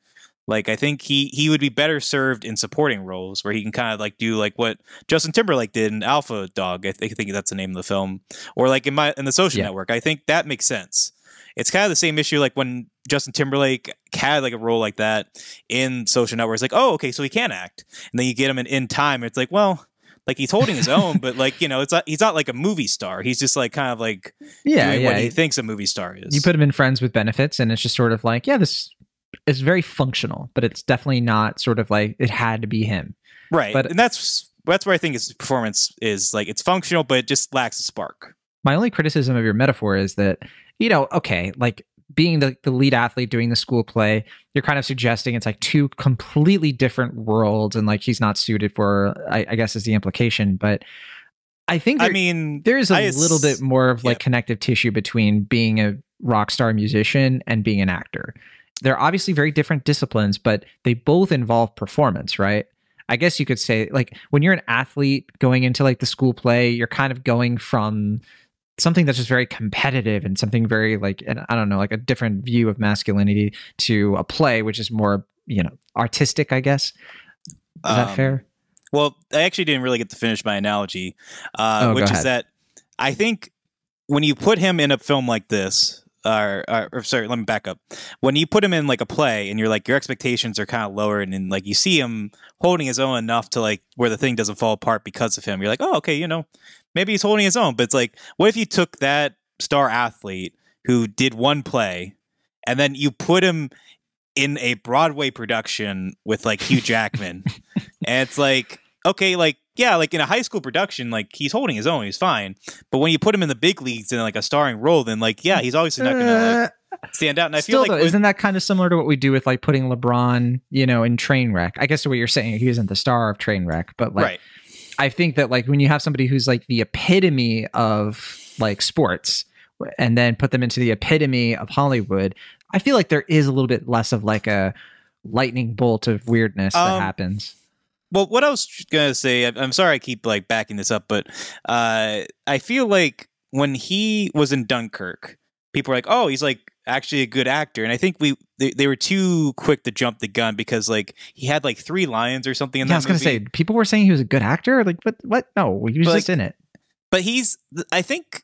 Like I think he he would be better served in supporting roles where he can kind of like do like what Justin Timberlake did in Alpha Dog. I, th- I think that's the name of the film, or like in my in the Social yeah. Network. I think that makes sense. It's kind of the same issue like when Justin Timberlake had like a role like that in Social networks like, oh, okay, so he can act, and then you get him in, in time. It's like, well, like he's holding his own, but like you know, it's not, he's not like a movie star. He's just like kind of like yeah, yeah. what he thinks a movie star is. You put him in Friends with Benefits, and it's just sort of like, yeah, this is very functional, but it's definitely not sort of like it had to be him, right? But and that's that's where I think his performance is like it's functional, but it just lacks a spark. My only criticism of your metaphor is that you know, okay, like being the, the lead athlete doing the school play, you're kind of suggesting it's like two completely different worlds and like he's not suited for, I, I guess is the implication. But I think there, I mean, there's a I little bit more of like yeah. connective tissue between being a rock star musician and being an actor. They're obviously very different disciplines, but they both involve performance, right? I guess you could say like when you're an athlete going into like the school play, you're kind of going from something that's just very competitive and something very like and I don't know, like a different view of masculinity to a play which is more, you know, artistic, I guess. Is um, that fair? Well, I actually didn't really get to finish my analogy, uh, oh, which is that I think when you put him in a film like this, or, or, or, sorry, let me back up. When you put him in like a play and you're like your expectations are kind of lower and, and like you see him holding his own enough to like where the thing doesn't fall apart because of him, you're like, oh, okay, you know, maybe he's holding his own. But it's like, what if you took that star athlete who did one play and then you put him in a Broadway production with like Hugh Jackman, and it's like, okay, like yeah, like in a high school production, like he's holding his own, he's fine. But when you put him in the big leagues in like a starring role, then like yeah, he's obviously not going to like, uh, stand out. And I Still, feel like though, when, isn't that kind of similar to what we do with like putting LeBron, you know, in Trainwreck? I guess what you're saying, he isn't the star of Trainwreck, but like. Right. I think that like when you have somebody who's like the epitome of like sports and then put them into the epitome of Hollywood, I feel like there is a little bit less of like a lightning bolt of weirdness um, that happens. well, what I was gonna say, I'm sorry I keep like backing this up, but uh, I feel like when he was in Dunkirk, people were like, "Oh, he's like actually a good actor," and I think we they, they were too quick to jump the gun because like he had like three lines or something. In yeah, I was gonna say people were saying he was a good actor. Like, what? What? No, he was but, just like, in it. But he's, I think,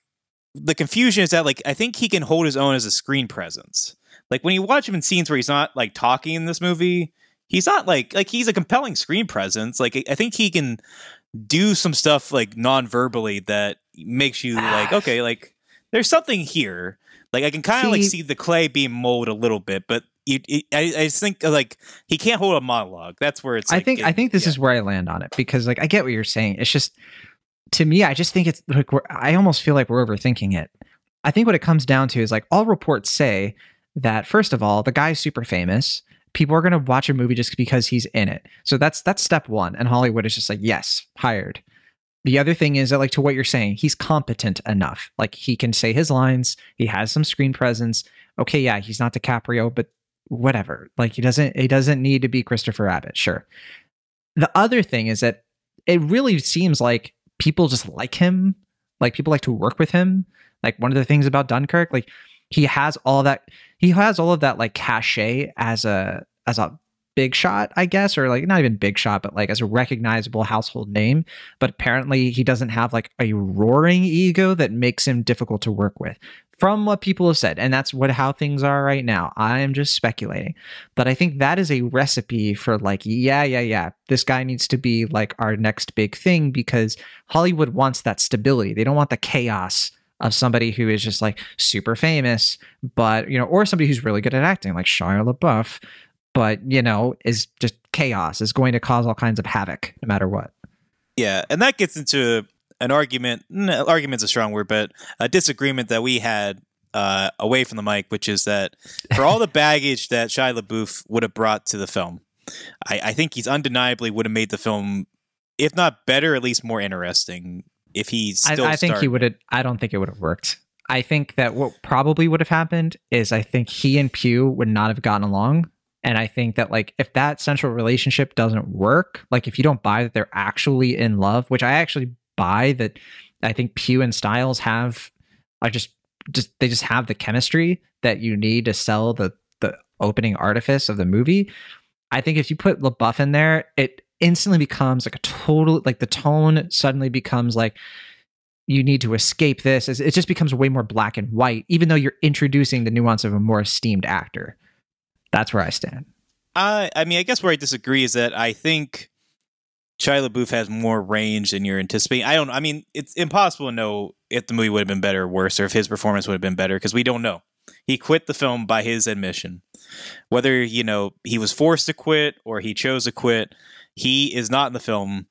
the confusion is that like I think he can hold his own as a screen presence. Like when you watch him in scenes where he's not like talking in this movie, he's not like like he's a compelling screen presence. Like I think he can do some stuff like non-verbally that makes you like ah. okay, like there's something here. Like I can kind of like see the clay being molded a little bit, but you, it, I, I just think like he can't hold a monologue. That's where it's. Like, I think I think this yeah. is where I land on it because like I get what you're saying. It's just to me, I just think it's like I almost feel like we're overthinking it. I think what it comes down to is like all reports say that first of all, the guy's super famous people are going to watch a movie just because he's in it. So that's that's step 1 and Hollywood is just like, "Yes, hired." The other thing is that like to what you're saying, he's competent enough. Like he can say his lines, he has some screen presence. Okay, yeah, he's not DiCaprio, but whatever. Like he doesn't he doesn't need to be Christopher Abbott, sure. The other thing is that it really seems like people just like him. Like people like to work with him. Like one of the things about Dunkirk, like he has all that he has all of that like cachet as a as a big shot, I guess, or like not even big shot, but like as a recognizable household name. But apparently he doesn't have like a roaring ego that makes him difficult to work with. From what people have said, and that's what how things are right now. I am just speculating. But I think that is a recipe for like, yeah, yeah, yeah. This guy needs to be like our next big thing because Hollywood wants that stability. They don't want the chaos of somebody who is just like super famous, but you know, or somebody who's really good at acting, like Shia LaBeouf, but you know, is just chaos, is going to cause all kinds of havoc no matter what. Yeah, and that gets into an argument. Argument's a strong word, but a disagreement that we had uh, away from the mic, which is that for all the baggage that Shia LaBeouf would have brought to the film, I, I think he's undeniably would have made the film, if not better, at least more interesting if he's I, I think he would have. I don't think it would have worked. I think that what probably would have happened is I think he and Pugh would not have gotten along And I think that like if that central relationship doesn't work, like if you don't buy that they're actually in love, which I actually buy that I think Pugh and Styles have I just just they just have the chemistry that you need to sell the the opening artifice of the movie. I think if you put LaBeouf in there, it instantly becomes like a total like the tone suddenly becomes like you need to escape this. It just becomes way more black and white, even though you're introducing the nuance of a more esteemed actor. That's where I stand. Uh, I mean, I guess where I disagree is that I think Shia LaBeouf has more range than you're anticipating. I don't. I mean, it's impossible to know if the movie would have been better or worse, or if his performance would have been better because we don't know. He quit the film by his admission. Whether you know he was forced to quit or he chose to quit, he is not in the film,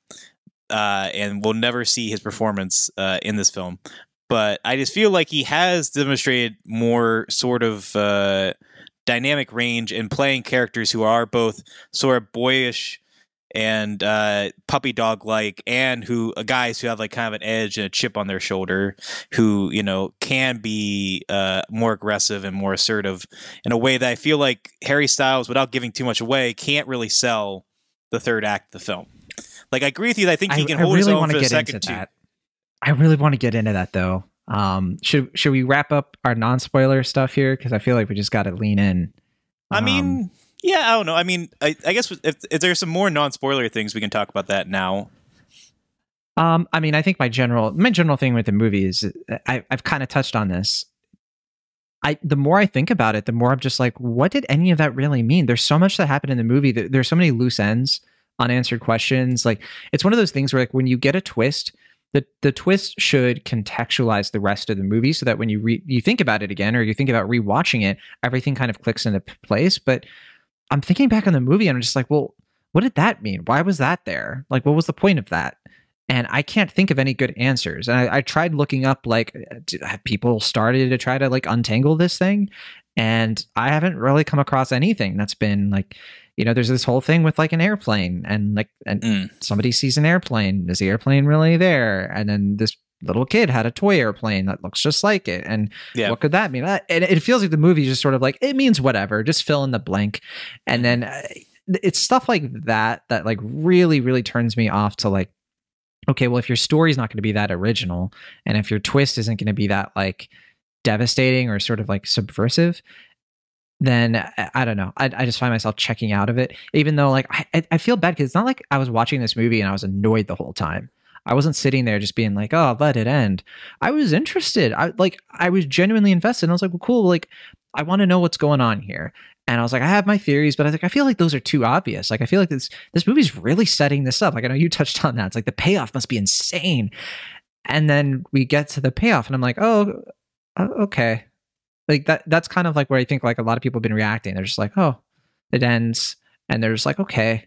uh, and we'll never see his performance uh, in this film. But I just feel like he has demonstrated more sort of. Uh, dynamic range and playing characters who are both sort of boyish and uh, puppy dog like, and who uh, guys who have like kind of an edge and a chip on their shoulder, who you know can be uh, more aggressive and more assertive in a way that I feel like Harry Styles, without giving too much away, can't really sell the third act of the film. Like I agree with you. I think he can I, hold really his own for the second two. That. I really want to get into that though. Um, should should we wrap up our non spoiler stuff here? Because I feel like we just got to lean in. Um, I mean, yeah, I don't know. I mean, I, I guess if, if there's some more non spoiler things, we can talk about that now. Um, I mean, I think my general my general thing with the movie is I, I've kind of touched on this. I the more I think about it, the more I'm just like, what did any of that really mean? There's so much that happened in the movie. There's so many loose ends, unanswered questions. Like it's one of those things where like when you get a twist, the the twist should contextualize the rest of the movie so that when you re- you think about it again or you think about rewatching it, everything kind of clicks into place. But I'm thinking back on the movie and I'm just like, well, what did that mean? Why was that there? Like, what was the point of that? And I can't think of any good answers. And I, I tried looking up like uh, have people started to try to like untangle this thing, and I haven't really come across anything that's been like you know, there's this whole thing with like an airplane and like and mm. somebody sees an airplane. Is the airplane really there? And then this little kid had a toy airplane that looks just like it. And yeah. what could that mean? And it feels like the movie just sort of like it means whatever, just fill in the blank. And then uh, it's stuff like that that like really really turns me off to like okay, well if your story's not going to be that original and if your twist isn't going to be that like devastating or sort of like subversive then uh, I don't know. I, I just find myself checking out of it, even though like I, I feel bad because it's not like I was watching this movie and I was annoyed the whole time. I wasn't sitting there just being like, "Oh, let it end." I was interested. I like I was genuinely invested. I was like, "Well, cool. Like, I want to know what's going on here." And I was like, I have my theories, but I like I feel like those are too obvious. Like, I feel like this this movie's really setting this up. Like, I know you touched on that. It's like the payoff must be insane. And then we get to the payoff, and I'm like, "Oh, okay." Like that that's kind of like where I think like a lot of people have been reacting. They're just like, oh, it ends, and they're just like, okay,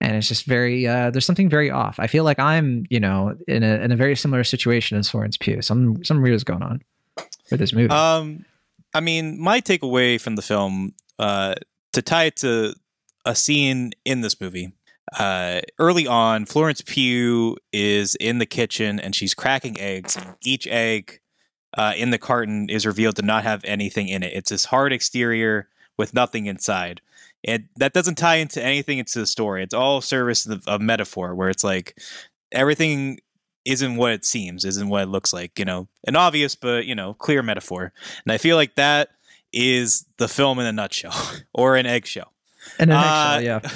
and it's just very uh, there's something very off. I feel like I'm you know in a in a very similar situation as Florence Pugh. Some some weird is going on with this movie. Um, I mean, my takeaway from the film uh, to tie it to a scene in this movie. Uh, early on, Florence Pugh is in the kitchen and she's cracking eggs. Each egg uh, in the carton is revealed to not have anything in it. It's this hard exterior with nothing inside. And that doesn't tie into anything into the story. It's all service of, of metaphor, where it's like everything isn't what it seems, isn't what it looks like, you know, an obvious but, you know, clear metaphor. And I feel like that is the film in a nutshell or an eggshell. In a uh, yeah.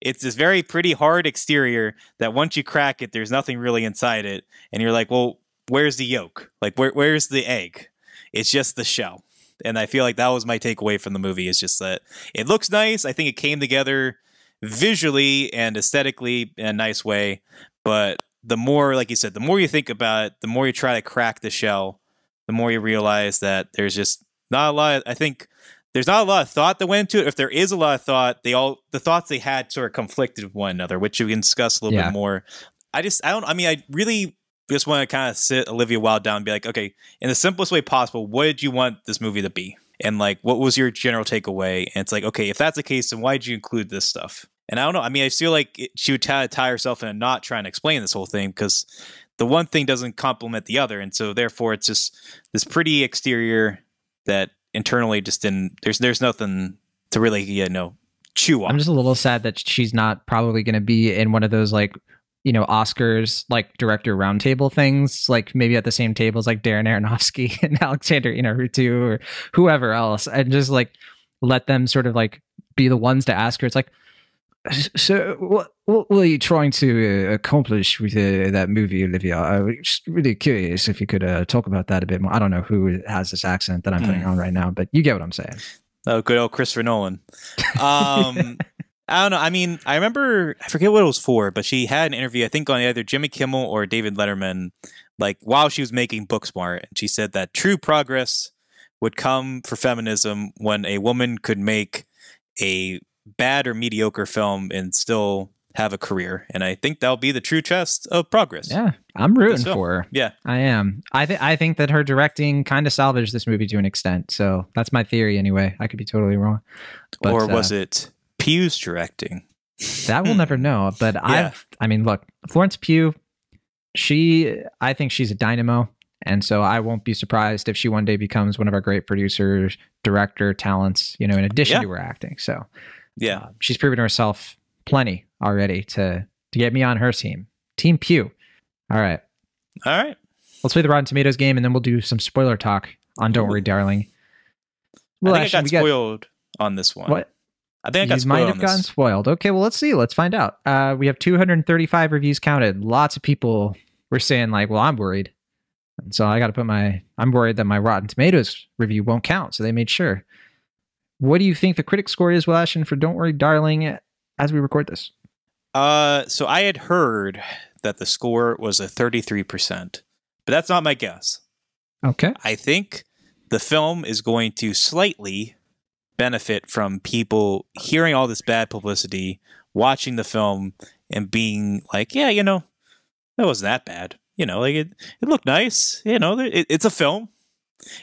It's this very pretty hard exterior that once you crack it, there's nothing really inside it. And you're like, well, where's the yolk? Like where where's the egg? It's just the shell. And I feel like that was my takeaway from the movie is just that it looks nice. I think it came together visually and aesthetically in a nice way, but the more like you said, the more you think about it, the more you try to crack the shell, the more you realize that there's just not a lot I think there's not a lot of thought that went into it. If there is a lot of thought, they all the thoughts they had sort of conflicted with one another, which we can discuss a little yeah. bit more. I just I don't I mean I really just want to kind of sit Olivia Wilde down and be like, okay, in the simplest way possible, what did you want this movie to be? And like, what was your general takeaway? And it's like, okay, if that's the case, then why did you include this stuff? And I don't know. I mean, I feel like it, she would tie, tie herself in a knot trying to explain this whole thing because the one thing doesn't complement the other, and so therefore it's just this pretty exterior that internally just didn't. There's there's nothing to really you know chew on. I'm just a little sad that she's not probably going to be in one of those like you know Oscars like director roundtable things, like maybe at the same tables like Darren Aronofsky and Alexander Inarritu or whoever else, and just like let them sort of like be the ones to ask her. It's like, so what what were you trying to uh, accomplish with uh, that movie, Olivia? I was just really curious if you could uh, talk about that a bit more. I don't know who has this accent that I'm putting Mm. on right now, but you get what I'm saying. Oh, good old Christopher Nolan. Um, I don't know. I mean, I remember I forget what it was for, but she had an interview, I think, on either Jimmy Kimmel or David Letterman, like while she was making Booksmart, and she said that true progress would come for feminism when a woman could make a bad or mediocre film and still have a career. And I think that'll be the true test of progress. Yeah, I'm rooting so. for her. Yeah. I am. I think I think that her directing kind of salvaged this movie to an extent. So that's my theory anyway. I could be totally wrong. But, or uh, was it Pugh's directing? That we'll never know. But I've I mean, look, Florence Pugh, she I think she's a dynamo. And so I won't be surprised if she one day becomes one of our great producers, director, talents, you know, in addition Yeah. to her acting. So Yeah. uh, she's proven herself plenty already to to get me on her team. Team Pugh. All right. All right. Let's play the Rotten Tomatoes game and then we'll do some spoiler talk on Don't Worry, Darling. Well, I think I actually, got we spoiled on this one. What? I think I got you might have gotten spoiled. Okay, well, let's see. Let's find out. Uh, we have 235 reviews counted. Lots of people were saying, like, well, I'm worried. And so I got to put my, I'm worried that my Rotten Tomatoes review won't count. So they made sure. What do you think the critic score is, Will Ashton, for Don't Worry, Darling, as we record this? Uh, so I had heard that the score was a 33%, but that's not my guess. Okay. I think the film is going to slightly benefit from people hearing all this bad publicity, watching the film, and being like, yeah, you know, that wasn't that bad. You know, like it, it looked nice. You know, it, it's a film.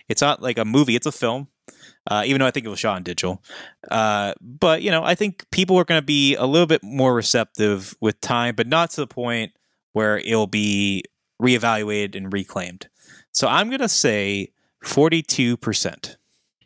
It's not like a movie, it's a film. Uh, even though I think it was shot on digital. Uh, but, you know, I think people are going to be a little bit more receptive with time, but not to the point where it'll be reevaluated and reclaimed. So I'm going to say 42%.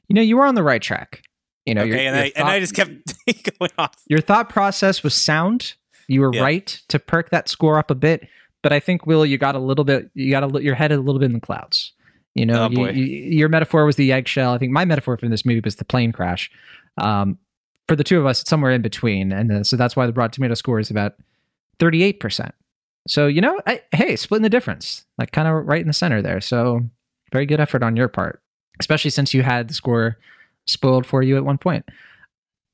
You know, you were on the right track. You know, okay, your, and, your I, and I just kept going off. your thought process was sound. You were Yeah. right to perk that score up a bit, but I think Will, you got a little bit, you got a, your head a little bit in the clouds. You know, Oh, you- you- your metaphor was the eggshell. I think my metaphor for this movie was the plane crash. Um, for the two of us, it's somewhere in between, and uh, so that's why the Rotten Tomato score is about thirty-eight percent. So you know, I, hey, splitting the difference, like kind of right in the center there. So very good effort on your part, especially since you had the score spoiled for you at one point.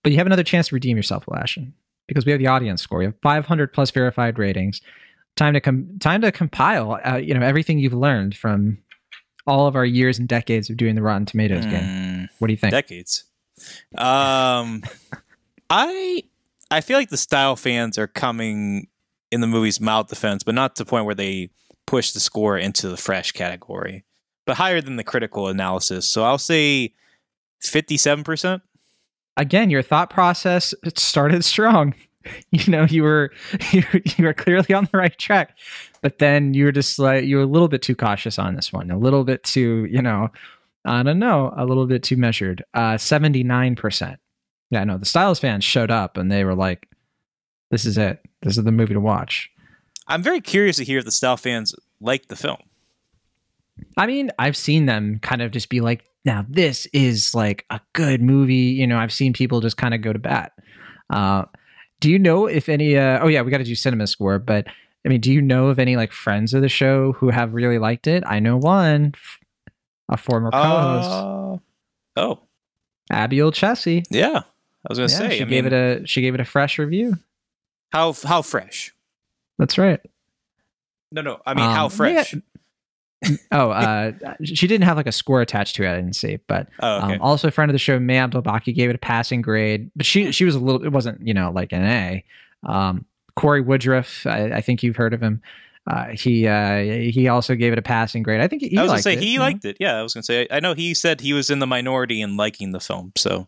But you have another chance to redeem yourself, Will Ashton, because we have the audience score. You have 500 plus verified ratings. Time to com- time to compile, uh, you know, everything you've learned from all of our years and decades of doing the Rotten Tomatoes game. Mm, What do you think? decades. Um, I I feel like the style fans are coming in the movie's mouth defense, but not to the point where they push the score into the fresh category, but higher than the critical analysis. So I'll say fifty-seven percent. Again, your thought process started strong. You know, you were you, you were clearly on the right track, but then you were just like you were a little bit too cautious on this one, a little bit too, you know, I don't know, a little bit too measured. Uh, Seventy nine percent. Yeah, no, the Styles fans showed up and they were like, "This is it. This is the movie to watch." I'm very curious to hear if the style fans like the film. I mean, I've seen them kind of just be like, now this is like a good movie. You know, I've seen people just kind of go to bat. Uh, do you know if any, uh, oh yeah, we got to do cinema score, but I mean, do you know of any like friends of the show who have really liked it? I know one, a former co-host, Uh, oh, Abby Olcese. yeah. I was gonna Yeah, say. she I gave mean, it a she gave it a fresh review. how how fresh? That's right. No, no. I mean, how Um, fresh? Oh, uh, she didn't have like a score attached to it. I didn't see, but Oh, okay. Um, also, a friend of the show, Mae Abdulbaki, gave it a passing grade, but she she was a little. It wasn't you know like an A. Um, Cory Woodroof, I, I think you've heard of him. Uh, he uh, he also gave it a passing grade. I think he, I was gonna liked say it, he you know? liked it. Yeah, I was gonna say. I know he said he was in the minority in liking the film. So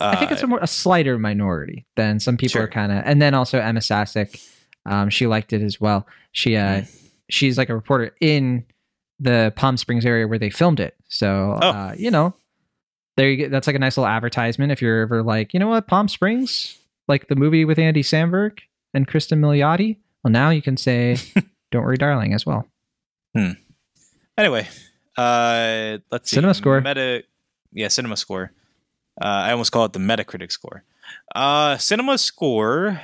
uh, I think it's a more a slighter minority than some people Sure. are kind of. And then also Emma Sasick, um, she liked it as well. She uh, Mm. she's like a reporter in the Palm Springs area where they filmed it. So Oh. uh, you know, there you go. That's like a nice little advertisement if you're ever like, you know what, Palm Springs, like the movie with Andy Samberg and Cristin Milioti. Well, now you can say, "Don't worry, darling," as well. Hmm. Anyway, uh, let's see. Cinema score. Meta, yeah, cinema score. Uh, I almost call it the Metacritic score. Uh, cinema score.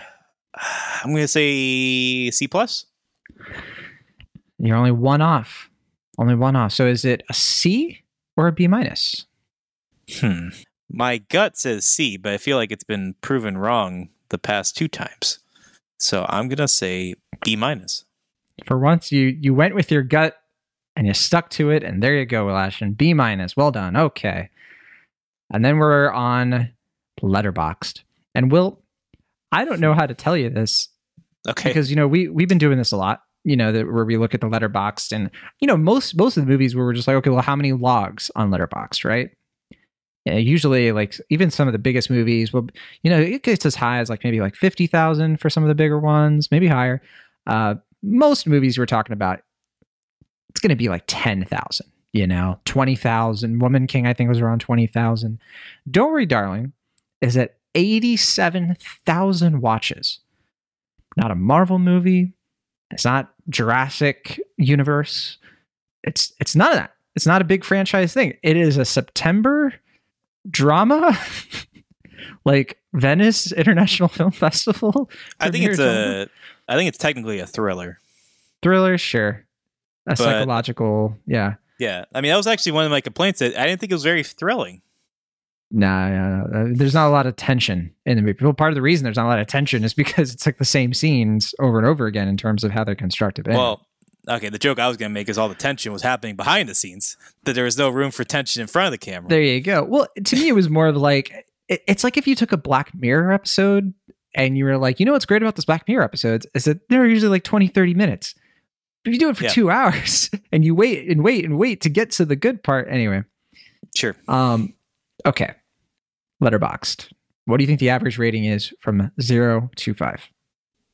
I'm gonna say C plus. You're only one off. Only one off. So is it a C or a B minus? Hmm. My gut says C, but I feel like it's been proven wrong the past two times. So I'm gonna say B minus. For once, you you went with your gut and you stuck to it, and there you go, Ashton. B minus. Well done. Okay. And then we're on Letterboxd. And Will, I don't know how to tell you this Okay. because you know we we've been doing this a lot. You know that where we look at the Letterboxd, and you know most most of the movies where we're just like, okay, well, how many logs on Letterboxd, right? Yeah, usually, like even some of the biggest movies, well, you know, it gets as high as like maybe like fifty thousand for some of the bigger ones, maybe higher. Uh, most movies we're talking about, it's going to be like ten thousand. You know, twenty thousand. Woman King, I think, was around twenty thousand. Don't worry, darling, is at eighty-seven thousand watches. Not a Marvel movie. It's not Jurassic Universe. It's it's none of that. It's not a big franchise thing. It is a September drama, like Venice International Film Festival. I think it's drama. a. I think it's technically a thriller. thriller, sure. A But- psychological, yeah. Yeah, I mean that was actually one of my complaints. That I didn't think it was very thrilling. Nah, yeah, uh, there's not a lot of tension in the movie. Well, part of the reason there's not a lot of tension is because it's like the same scenes over and over again in terms of how they're constructed. But Well, okay, the joke I was going to make is all the tension was happening behind the scenes. That there was no room for tension in front of the camera. There you go. Well, to me, it was more of like it, it's like if you took a Black Mirror episode and you were like, you know what's great about this Black Mirror episodes is that they're usually like 20, 30 minutes. If you do it for Yeah. two hours and you wait and wait and wait to get to the good part, anyway. Sure. Um, okay. Letterboxd. What do you think the average rating is from zero to five?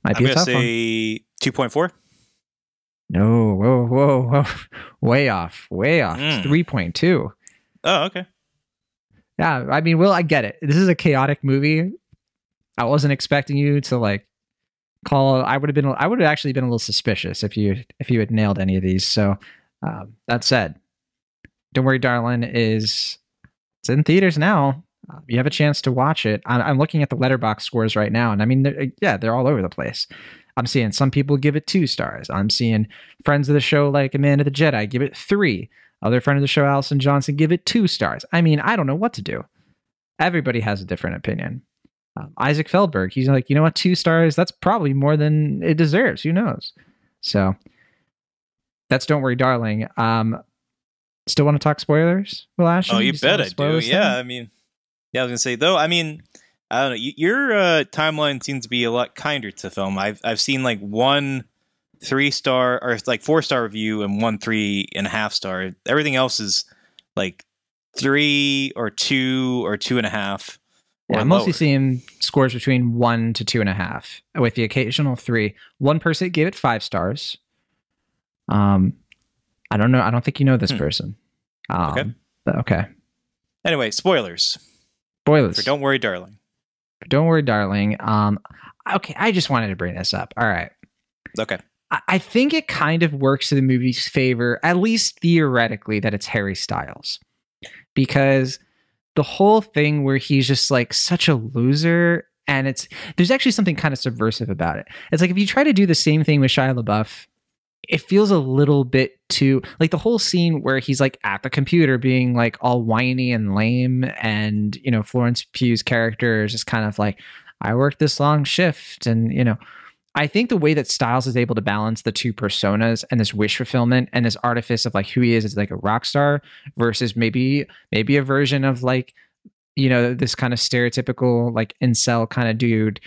Might I'm be a going to say two point four. No, whoa, whoa, whoa, way off, way off. Mm. Three point two. Oh, okay. Yeah, I mean, Will, I get it. This is a chaotic movie. I wasn't expecting you to like call. I would have been. I would have actually been a little suspicious if you if you had nailed any of these. So um, that said, don't worry, darling. Is it's in theaters now. Uh, you have a chance to watch it. I'm, I'm looking at the Letterboxd scores right now, and I mean, they're, yeah, they're all over the place. I'm seeing some people give it two stars. I'm seeing friends of the show like Amanda the Jedi give it three. Other friend of the show, Allison Johnson, give it two stars. I mean, I don't know what to do. Everybody has a different opinion. Um, Isaac Feldberg, he's like, you know what, two stars, that's probably more than it deserves. Who knows? So that's Don't Worry, Darling. Um, still want to talk spoilers, Will Ashton? Oh, you still bet I do. this Yeah, thing? I mean, yeah, I was gonna say though. I mean, I don't know. Your uh, timeline seems to be a lot kinder to film. I've I've seen like one three star or like four star review and one three and a half star. Everything else is like three or two or two and a half. Yeah, I'm mostly seeing scores between one to two and a half, with the occasional three. One person gave it five stars. Um, I don't know. I don't think you know this Hmm. person. Um, Okay. okay. Anyway, spoilers. Spoilers. For Don't worry, darling. Don't worry, darling. Um, okay, I just wanted to bring this up. All right. Okay. I- I think it kind of works to the movie's favor, at least theoretically, that it's Harry Styles. Because the whole thing where he's just like such a loser, and it's there's actually something kind of subversive about it. It's like if you try to do the same thing with Shia LaBeouf, it feels a little bit too like the whole scene where he's like at the computer being like all whiny and lame, and you know, Florence Pugh's character is just kind of like, I worked this long shift, and you know, I think the way that Styles is able to balance the two personas and this wish fulfillment and this artifice of like who he is as like a rock star versus maybe maybe a version of like you know this kind of stereotypical like incel kind of dude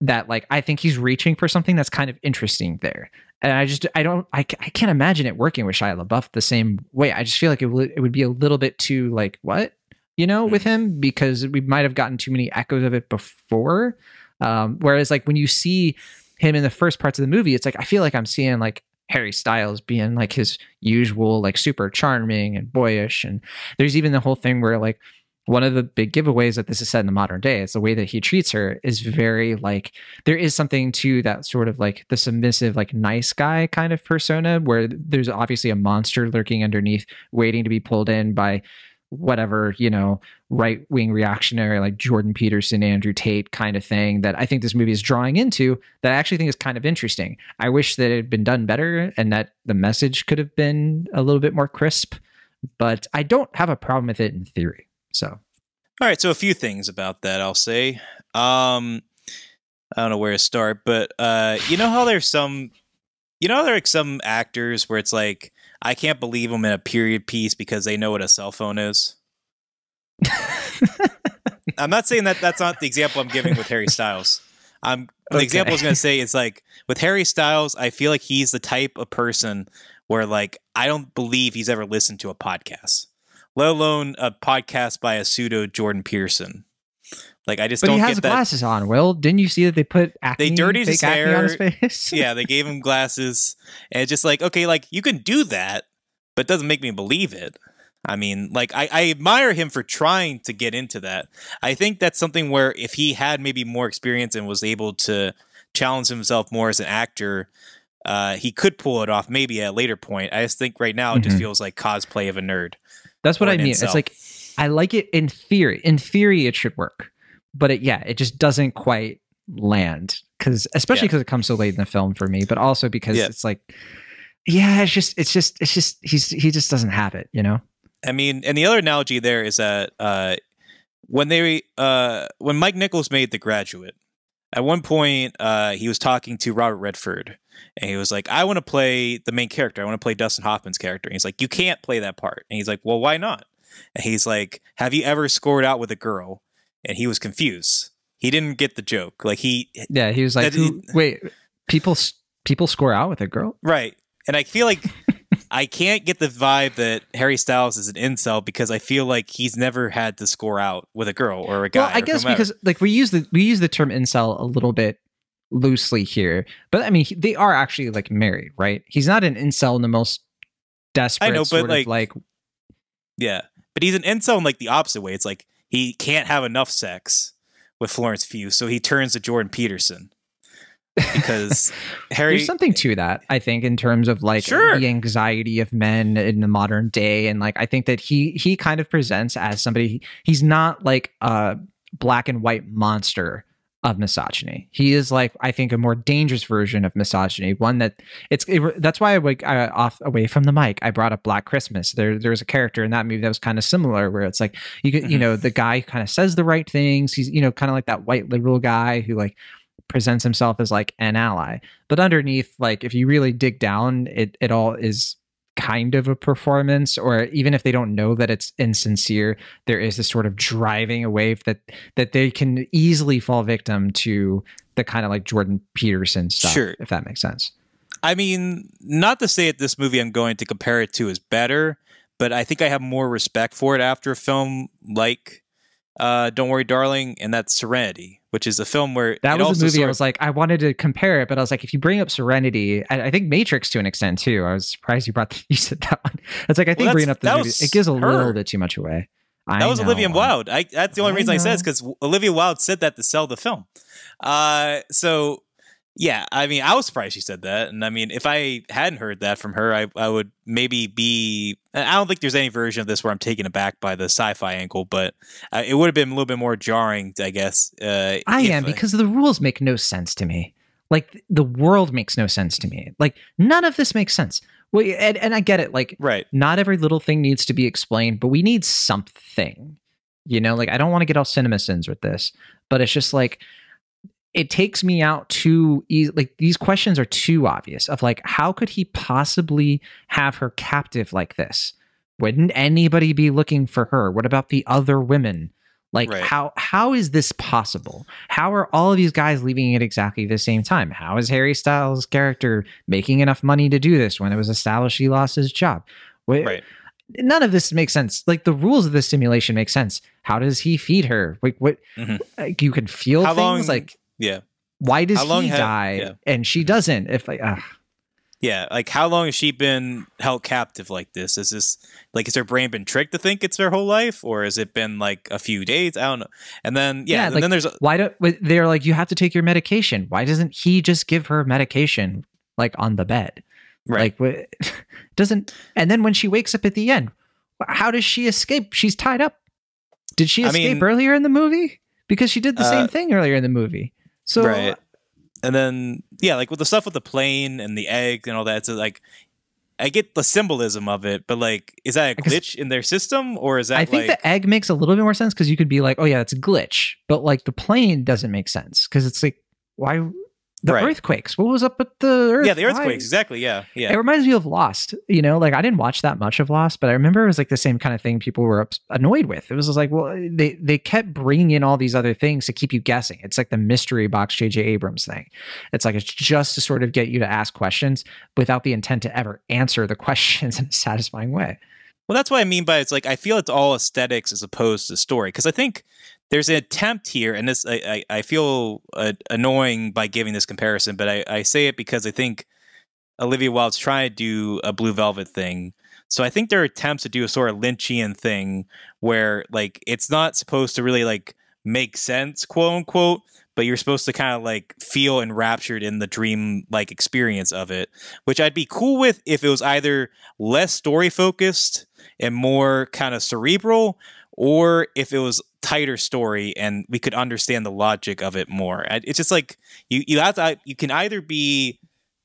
that like I think he's reaching for something that's kind of interesting there. And I just I don't I, I can't imagine it working with Shia LaBeouf the same way. I just feel like it would it would be a little bit too like what you know with him because we might have gotten too many echoes of it before. Um, whereas like when you see him in the first parts of the movie, it's like I feel like I'm seeing like Harry Styles being like his usual like super charming and boyish, and there's even the whole thing where like one of the big giveaways that this is set in the modern day is the way that he treats her is very like there is something to that sort of like the submissive like nice guy kind of persona where there's obviously a monster lurking underneath waiting to be pulled in by whatever you know right wing reactionary like jordan peterson andrew tate kind of thing that i think this movie is drawing into that i actually think is kind of interesting. I wish that it had been done better and that the message could have been a little bit more crisp but i don't have a problem with it in theory so All right, so a few things about that I'll say. Um I don't know where to start, but uh you know how there's some you know there are like some actors where it's like I can't believe them in a period piece because they know what a cell phone is. I'm not saying that that's not the example I'm giving with Harry Styles. I'm the Okay. example I was going to say is like with Harry Styles, I feel like he's the type of person where like I don't believe he's ever listened to a podcast, let alone a podcast by a pseudo Jordan Peterson. Like I just but don't he has get that. glasses on will didn't you see that they put acne, dirtied his fake acne on his face yeah, they gave him glasses, and it's just like okay, like you can do that, but it doesn't make me believe it. I mean, like I, I admire him for trying to get into that. I think that's something where if he had maybe more experience and was able to challenge himself more as an actor, uh, he could pull it off maybe at a later point. I just think right now it just Mhm. feels like cosplay of a nerd. That's what I mean. It's like I like it in theory. In theory, it should work, but it, yeah, it just doesn't quite land because, especially Yeah. because it comes so late in the film for me, but also because Yeah. it's like, yeah, it's just, it's just, it's just, he's he just doesn't have it, you know. I mean, and the other analogy there is that uh, when they uh, when Mike Nichols made The Graduate, at one point uh, he was talking to Robert Redford, and he was like, "I want to play the main character. I want to play Dustin Hoffman's character." And he's like, "You can't play that part." And he's like, "Well, why not?" And he's like, "Have you ever scored out with a girl?" And he was confused. He didn't get the joke. Like he Yeah, he was like, That- Who, wait, people people score out with a girl. Right. And I feel like I can't get the vibe that Harry Styles is an incel because I feel like he's never had to score out with a girl or a guy. well, I guess whomever. because like we use the we use the term incel a little bit loosely here, but I mean he- they are actually like married, right? He's not an incel in the most desperate know, but, sort like- of like yeah, but he's an incel in like the opposite way. It's like he can't have enough sex with Florence Pugh, so he turns to Jordan Peterson because Harry. There's something to that, I think, in terms of like Sure. the anxiety of men in the modern day, and like I think that he he kind of presents as somebody. He's not like a black and white monster of misogyny. He is like I think a more dangerous version of misogyny, one that it's it, that's why I like I, off away from the mic. I brought up Black Christmas. There there's a character in that movie that was kind of similar, where it's like you you Mhm. know the guy kind of says the right things. He's you know kind of like that white liberal guy who like presents himself as like an ally but underneath like if you really dig down it it all is kind of a performance or even if they don't know that it's insincere there is this sort of driving away that that they can easily fall victim to the kind of like jordan peterson stuff Sure. if that makes sense I mean, not to say that this movie I'm going to compare it to is better, but I think I have more respect for it after a film like uh, Don't Worry, Darling, and that's Serenity, which is a film where that was also a movie i was like i wanted to compare it but i was like if you bring up serenity i, I think matrix to an extent too i was surprised you brought you said that one it's like i think Well, bringing up the movie it gives a her. little bit too much away I That was Olivia Wilde. I, that's the only I reason I said is because Olivia Wilde said that to sell the film. Uh, so yeah, I mean, I was surprised she said that, and I mean, if I hadn't heard that from her, I, I would maybe be. I don't think there's any version of this where I'm taken aback by the sci-fi angle, but uh, it would have been a little bit more jarring, I guess. Uh, I am because the rules make no sense to me. Like the world makes no sense to me. Like none of this makes sense. Well, and, and I get it. Like right. not every little thing needs to be explained, but we need something. You know, like I don't want to get all cinema sins with this, but it's just like it takes me out too easy. Like these questions are too obvious. Of like, how could he possibly have her captive like this? Wouldn't anybody be looking for her? What about the other women? Like Right. how how is this possible? How are all of these guys leaving at exactly the same time? How is Harry Styles' character making enough money to do this when it was established he lost his job? Wait, Right. none of this makes sense. Like the rules of the simulation make sense. How does he feed her? Like what? Mhm. Like, you can feel How things. long- like Yeah. why does he die yeah. and she doesn't? If like, ugh. Yeah, like how long has she been held captive like this? Is this like has her brain been tricked to think it's her whole life, or has it been like a few days? I don't know. And then yeah, Yeah, and like, then there's a, Why do wait, they're like you have to take your medication? Why doesn't he just give her medication like on the bed? right. Like what doesn't and then when she wakes up at the end, how does she escape? She's tied up. Did she I escape mean- earlier in the movie? Because she did the Uh, same thing earlier in the movie. So right. And then yeah, like with the stuff with the plane and the egg and all that, it's like I get the symbolism of it, but like, is that a glitch in their system, or is that I think like the egg makes a little bit more sense because you could be like, oh yeah, it's a glitch, but like the plane doesn't make sense because it's like why the Right. earthquakes? What was up with the earth? yeah, the Why- earthquakes exactly? Yeah, yeah. It reminds me of Lost. You know, like I didn't watch that much of Lost, but I remember it was like the same kind of thing people were ups- annoyed with. It was like, well, they they kept bringing in all these other things to keep you guessing. It's like the mystery box J.J. Abrams thing. It's like it's just to sort of get you to ask questions without the intent to ever answer the questions in a satisfying way. Well, that's what I mean by it's like I feel it's all aesthetics as opposed to story because I think there's an attempt here, and this I I, I feel uh, annoying by giving this comparison, but I, I say it because I think Olivia Wilde's trying to do a Blue Velvet thing. So I think there are attempts to do a sort of Lynchian thing where like it's not supposed to really like make sense, quote unquote, but you're supposed to kind of like feel enraptured in the dream like experience of it, which I'd be cool with if it was either less story focused and more kind of cerebral, or if it was tighter story and we could understand the logic of it more. It's just like you you have to you can either be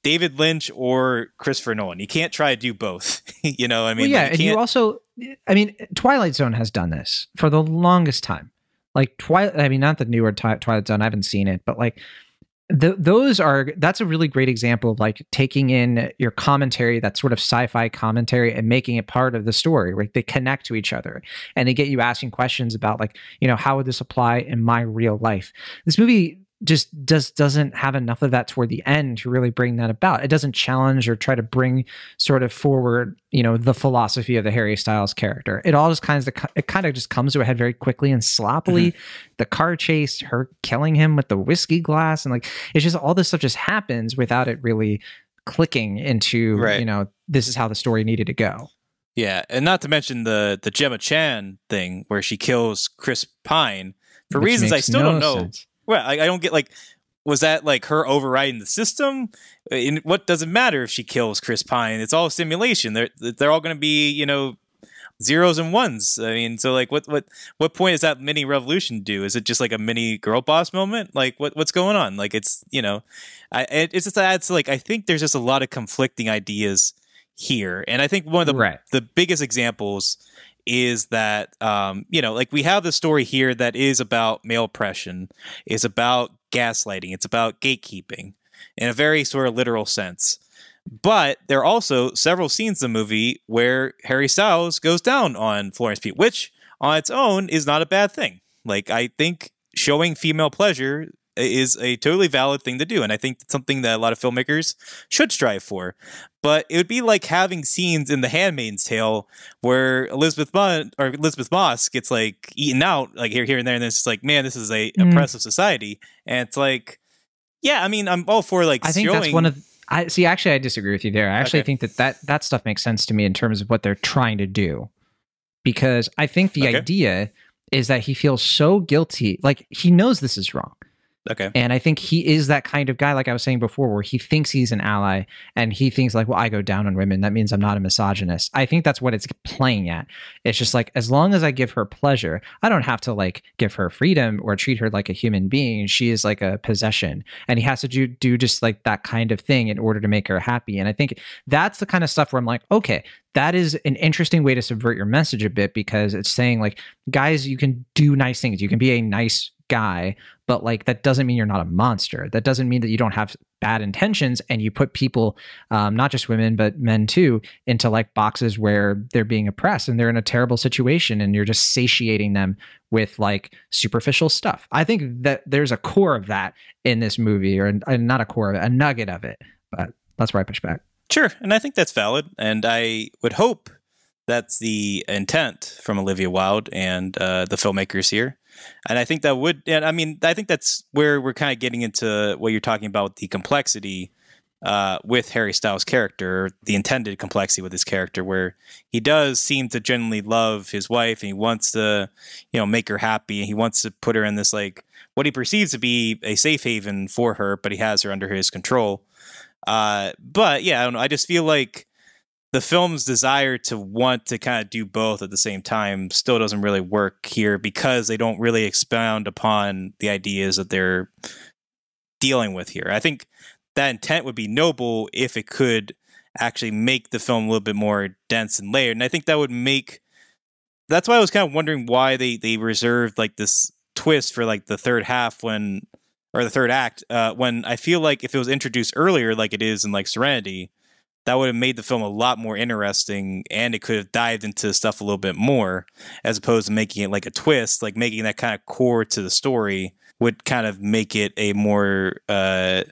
David Lynch or Christopher Nolan. You can't try to do both. you know, I mean, well, yeah, like, and you also, I mean, Twilight Zone has done this for the longest time. Like Twilight, I mean, not the newer Twi- Twilight Zone. I haven't seen it, but like th- those are that's a really great example of like taking in your commentary, that sort of sci-fi commentary, and making it part of the story. Right, they connect to each other, and they get you asking questions about like, you know, how would this apply in my real life? This movie just does doesn't have enough of that toward the end to really bring that about. It doesn't challenge or try to bring sort of forward, you know, the philosophy of the Harry Styles character. It all just kind of it kind of just comes to a head very quickly and sloppily. Mm-hmm. The car chase, her killing him with the whiskey glass, and like it's just all this stuff just happens without it really clicking into, Right. you know, this is how the story needed to go. Yeah, and not to mention the the Gemma Chan thing where she kills Chris Pine for which reasons I still no don't know. sense. Well, I, I don't get like was that like her overriding the system? And what does it matter if she kills Chris Pine? It's all simulation. They're they're all going to be you know zeros and ones. I mean, so like what what what point does that mini revolution do? Is it just like a mini girl boss moment? Like what what's going on? Like it's you know, I it, it's just adds like I think there's just a lot of conflicting ideas here, and I think one of the right. the biggest examples is that um, you know like we have the story here that is about male oppression is about gaslighting it's about gatekeeping in a very sort of literal sense. But there are also several scenes in the movie where harry styles goes down on florence pugh which on its own is not a bad thing. Like i think showing female pleasure is a totally valid thing to do and i think it's something that a lot of filmmakers should strive for but it would be like having scenes in The Handmaid's Tale where Elizabeth Munn or Elisabeth Moss gets like eaten out like here, here, and there, and it's just like, man, this is a Mm. oppressive society, and it's like, yeah, I mean, I'm all for like. I think showing, that's one of I see. Actually, I disagree with you there. I actually Okay. think that, that that stuff makes sense to me in terms of what they're trying to do, because I think the Okay. idea is that he feels so guilty, like he knows this is wrong, okay, and I think he is that kind of guy, like I was saying before, where he thinks he's an ally and he thinks like, well, I go down on women, that means I'm not a misogynist. I think that's what it's playing at. It's just like as long as I give her pleasure, I don't have to like give her freedom or treat her like a human being. She is like a possession, and he has to do do just like that kind of thing in order to make her happy. And I think that's the kind of stuff where I'm like, okay, that is an interesting way to subvert your message a bit because it's saying like, guys, you can do nice things, you can be a nice guy but like that doesn't mean you're not a monster. That doesn't mean that you don't have bad intentions and you put people um, not just women but men too into like boxes where they're being oppressed and they're in a terrible situation and you're just satiating them with like superficial stuff. I think that there's a core of that in this movie or uh, not a core a nugget of it but that's where i push back. Sure, and I think that's valid, and I would hope that's the intent from Olivia Wilde and uh, the filmmakers here. And I think that would, and I mean, I think that's where we're kind of getting into what you're talking about the complexity uh, with Harry Styles' character, the intended complexity with his character, where he does seem to genuinely love his wife and he wants to, you know, make her happy and he wants to put her in this like what he perceives to be a safe haven for her, but he has her under his control. Uh, but yeah, I don't know. I just feel like the film's desire to want to kind of do both at the same time still doesn't really work here because they don't really expound upon the ideas that they're dealing with here. I think that intent would be noble if it could actually make the film a little bit more dense and layered. And I think that would make that's why I was kind of wondering why they they reserved like this twist for like the third half when or the third act uh, when I feel like if it was introduced earlier like it is in like Serenity that would have made the film a lot more interesting and it could have dived into stuff a little bit more as opposed to making it like a twist like making that kind of core to the story would kind of make it a more uh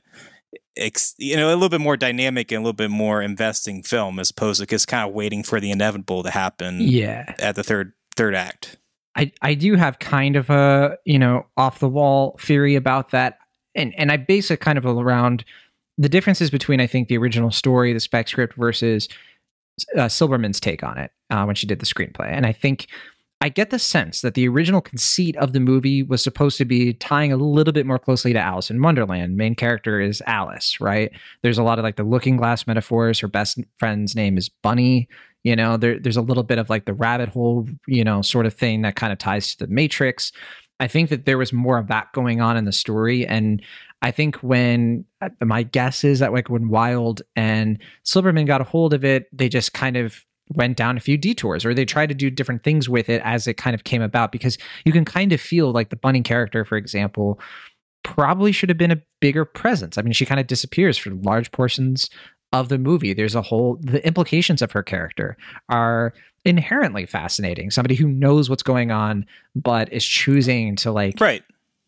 ex, you know a little bit more dynamic and a little bit more investing film as opposed to just kind of waiting for the inevitable to happen yeah. at the third third act. I, I do have kind of a you know off the wall theory about that and and I base it kind of around the differences between I think the original story the spec script versus uh, Silberman's take on it uh, when she did the screenplay and I think I get the sense that the original conceit of the movie was supposed to be tying a little bit more closely to Alice in Wonderland. Main character is Alice, right? There's a lot of like the looking glass metaphors. Her best friend's name is Bunny. You know, there, there's a little bit of like the rabbit hole, you know, sort of thing that kind of ties to the Matrix. I think that there was more of that going on in the story. And I think when uh, my guess is that like when Wilde and Silberman got a hold of it, they just kind of went down a few detours or they tried to do different things with it as it kind of came about because you can kind of feel like the bunny character for example probably should have been a bigger presence. I mean she kind of disappears for large portions of the movie. There's a whole the implications of her character are inherently fascinating. Somebody who knows what's going on but is choosing to like right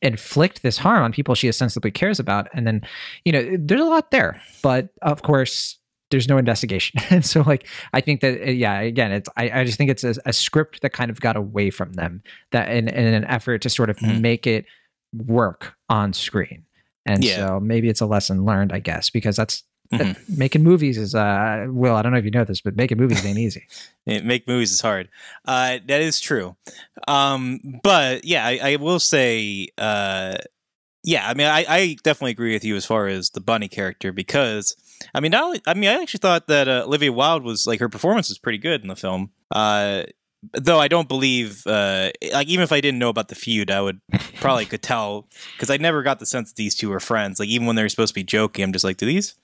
inflict this harm on people she ostensibly cares about and then you know there's a lot there but of course there's no investigation. and so like I think that uh, yeah, again, it's I, I just think it's a, a script that kind of got away from them that in, in an effort to sort of mm. make it work on screen. And yeah. so maybe it's a lesson learned, I guess, because that's mm-hmm. making movies is uh well, I don't know if you know this, but making movies ain't easy. Make movies is hard. Uh that is true. Um but yeah, I, I will say uh yeah, I mean I, I definitely agree with you as far as the bunny character because I mean, not only, I mean, I actually thought that uh, Olivia Wilde was like her performance was pretty good in the film. Uh, though I don't believe, uh, like, even if I didn't know about the feud, I would probably could tell because I never got the sense that these two were friends. Like, even when they were supposed to be joking, I'm just like, do these,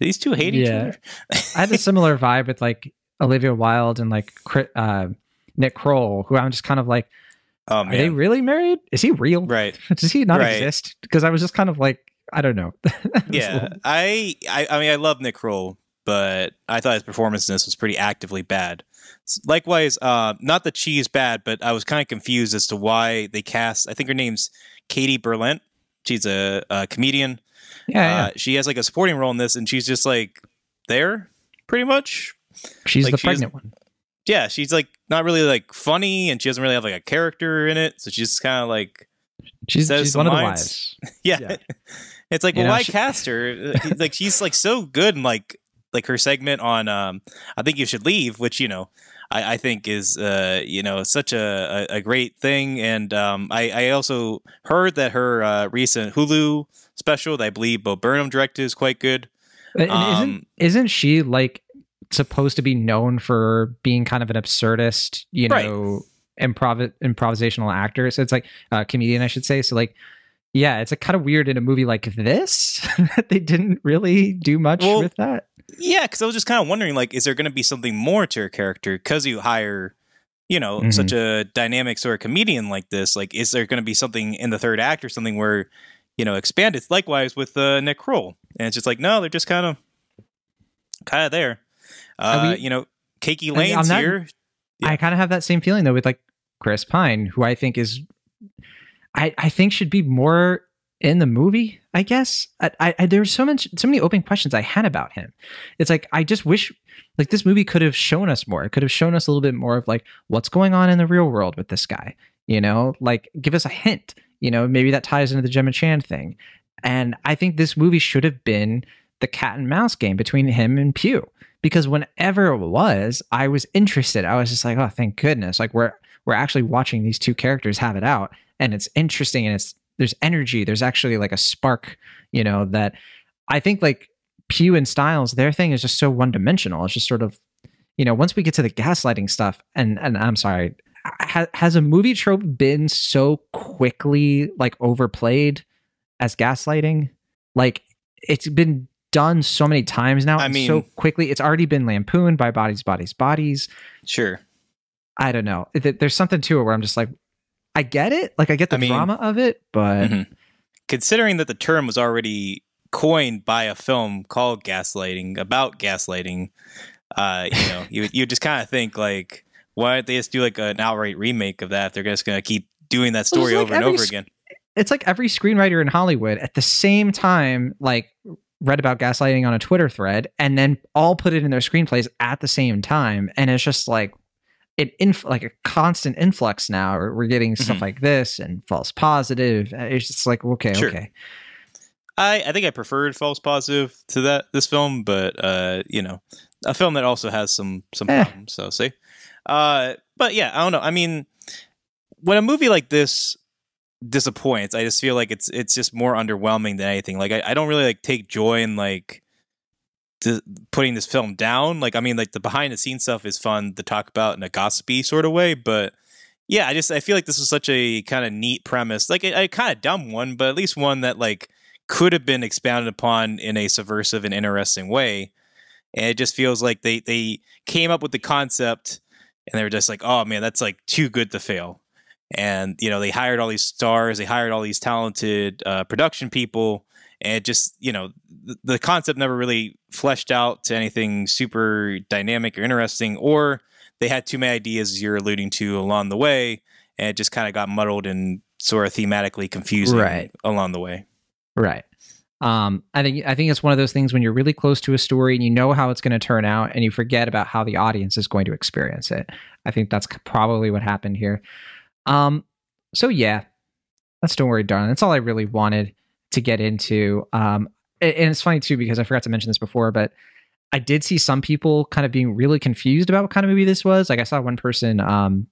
these two hate each other? I had a similar vibe with like Olivia Wilde and like uh, Nick Kroll, who I'm just kind of like, oh, are they really married? Is he real? Right? Does he not right. exist? Because I was just kind of like, I don't know. yeah, I, I, I mean, I love Nick Kroll, but I thought his performance in this was pretty actively bad. Likewise, uh, not that she's bad, but I was kind of confused as to why they cast. I think her name's Katie Berlant. She's a, a comedian. Yeah, uh, she has like a supporting role in this, and she's just like there, pretty much. She's like, the pregnant one. Yeah, she's like not really like funny, and she doesn't really have like a character in it. So she's kind of like she's, she's one lines. of the wives. yeah. yeah. It's like, well, know, why she- cast her? like she's like so good and like like her segment on um I think you should leave, which you know I, I think is uh you know such a, a, great thing. And um I, I also heard that her uh, recent Hulu special that I believe Bo Burnham directed is quite good. Um, isn't isn't she like supposed to be known for being kind of an absurdist, you know, right. improv improvisational actor? So it's like a uh, comedian, I should say. So like yeah, it's a kind of weird in a movie like this that they didn't really do much well, with that. Yeah, because I was just kind of wondering, like, is there going to be something more to her character because you hire, you know, mm-hmm. such a dynamic sort of comedian like this? Like, is there going to be something in the third act or something where, you know, expand it? Likewise with uh, Nick Kroll, and it's just like, no, they're just kind of, kind of there. Uh, we, you know, KiKi Layne's that, here. Yeah. I kind of have that same feeling though with like Chris Pine, who I think is I, I think should be more in the movie. I guess I, I there's so much so many open questions I had about him. It's like I just wish like this movie could have shown us more. It could have shown us a little bit more of like what's going on in the real world with this guy. You know, like give us a hint. You know, maybe that ties into the Gemma Chan thing. And I think this movie should have been the cat and mouse game between him and Pugh. Because whenever it was, I was interested. I was just like, oh, thank goodness. Like we're we're actually watching these two characters have it out. And it's interesting and it's there's energy. There's actually like a spark, you know, that I think like Pugh and styles their thing is just so one dimensional. It's just sort of, you know, once we get to the gaslighting stuff, and and I'm sorry, ha, has a movie trope been so quickly like overplayed as gaslighting? Like it's been done so many times now. I mean- so quickly. It's already been lampooned by bodies, bodies, bodies. Sure. I don't know. There's something to it where I'm just like, I get it. Like I get the I mean- drama of it, but Mhm. Considering that the term was already coined by a film called gaslighting about gaslighting, uh, you know, you you just kind of think like, why don't they just do like an outright remake of that? They're just going to keep doing that story like over and over s- again. it's like every screenwriter in Hollywood at the same time, like read about gaslighting on a Twitter thread and then all put it in their screenplays at the same time. And it's just like it inf- like a constant influx now. We're getting stuff Mhm. like this and false positive. Uh, It's just like, okay, Sure. okay. I, I think I preferred False Positive to that this film, but uh, you know, a film that also has some some Eh. problems. So see, uh, but yeah, I don't know. I mean, when a movie like this disappoints, I just feel like it's it's just more underwhelming than anything. Like I, I don't really like take joy in like putting this film down. Like I mean, like the behind the scenes stuff is fun to talk about in a gossipy sort of way, but yeah, I just I feel like this was such a kind of neat premise, like a, a kind of dumb one, but at least one that like could have been expounded upon in a subversive and interesting way. And it just feels like they they came up with the concept and they were just like, oh man, that's like too good to fail. And you know, they hired all these stars, they hired all these talented uh, production people, and it just you know, the, the concept never really fleshed out to anything super dynamic or interesting, or they had too many ideas, as you're alluding to, along the way, and it just kind of got muddled and sort of thematically confusing Right. along the way. Right. Um, I think I think it's one of those things when you're really close to a story and you know how it's going to turn out, and you forget about how the audience is going to experience it. I think that's probably what happened here. Um, so yeah, that's don't worry, darling. That's all I really wanted to get into. Um, and it's funny too because I forgot to mention this before, but I did see some people kind of being really confused about what kind of movie this was. Like I saw one person um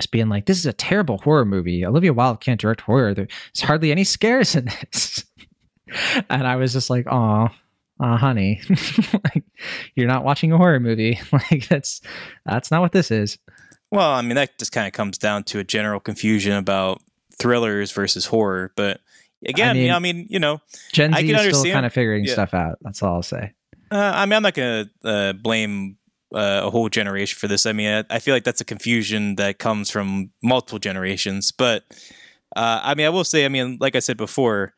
just being like, "This is a terrible horror movie. Olivia Wilde can't direct horror. There's hardly any scares in this." and I was just like, "Oh, uh, honey, like you're not watching a horror movie. like that's that's not what this is." Well, I mean, that just kind of comes down to a general confusion about thrillers versus horror. But again, mean- I mean, you know, Gen I Z can is still kind of figuring yeah. stuff out. That's all I'll say. uh, I mean, I'm not going to uh, blame uh, a whole generation for this. I mean, I, I feel like that's a confusion that comes from multiple generations. But uh, I mean, I will say, I mean, like I said before,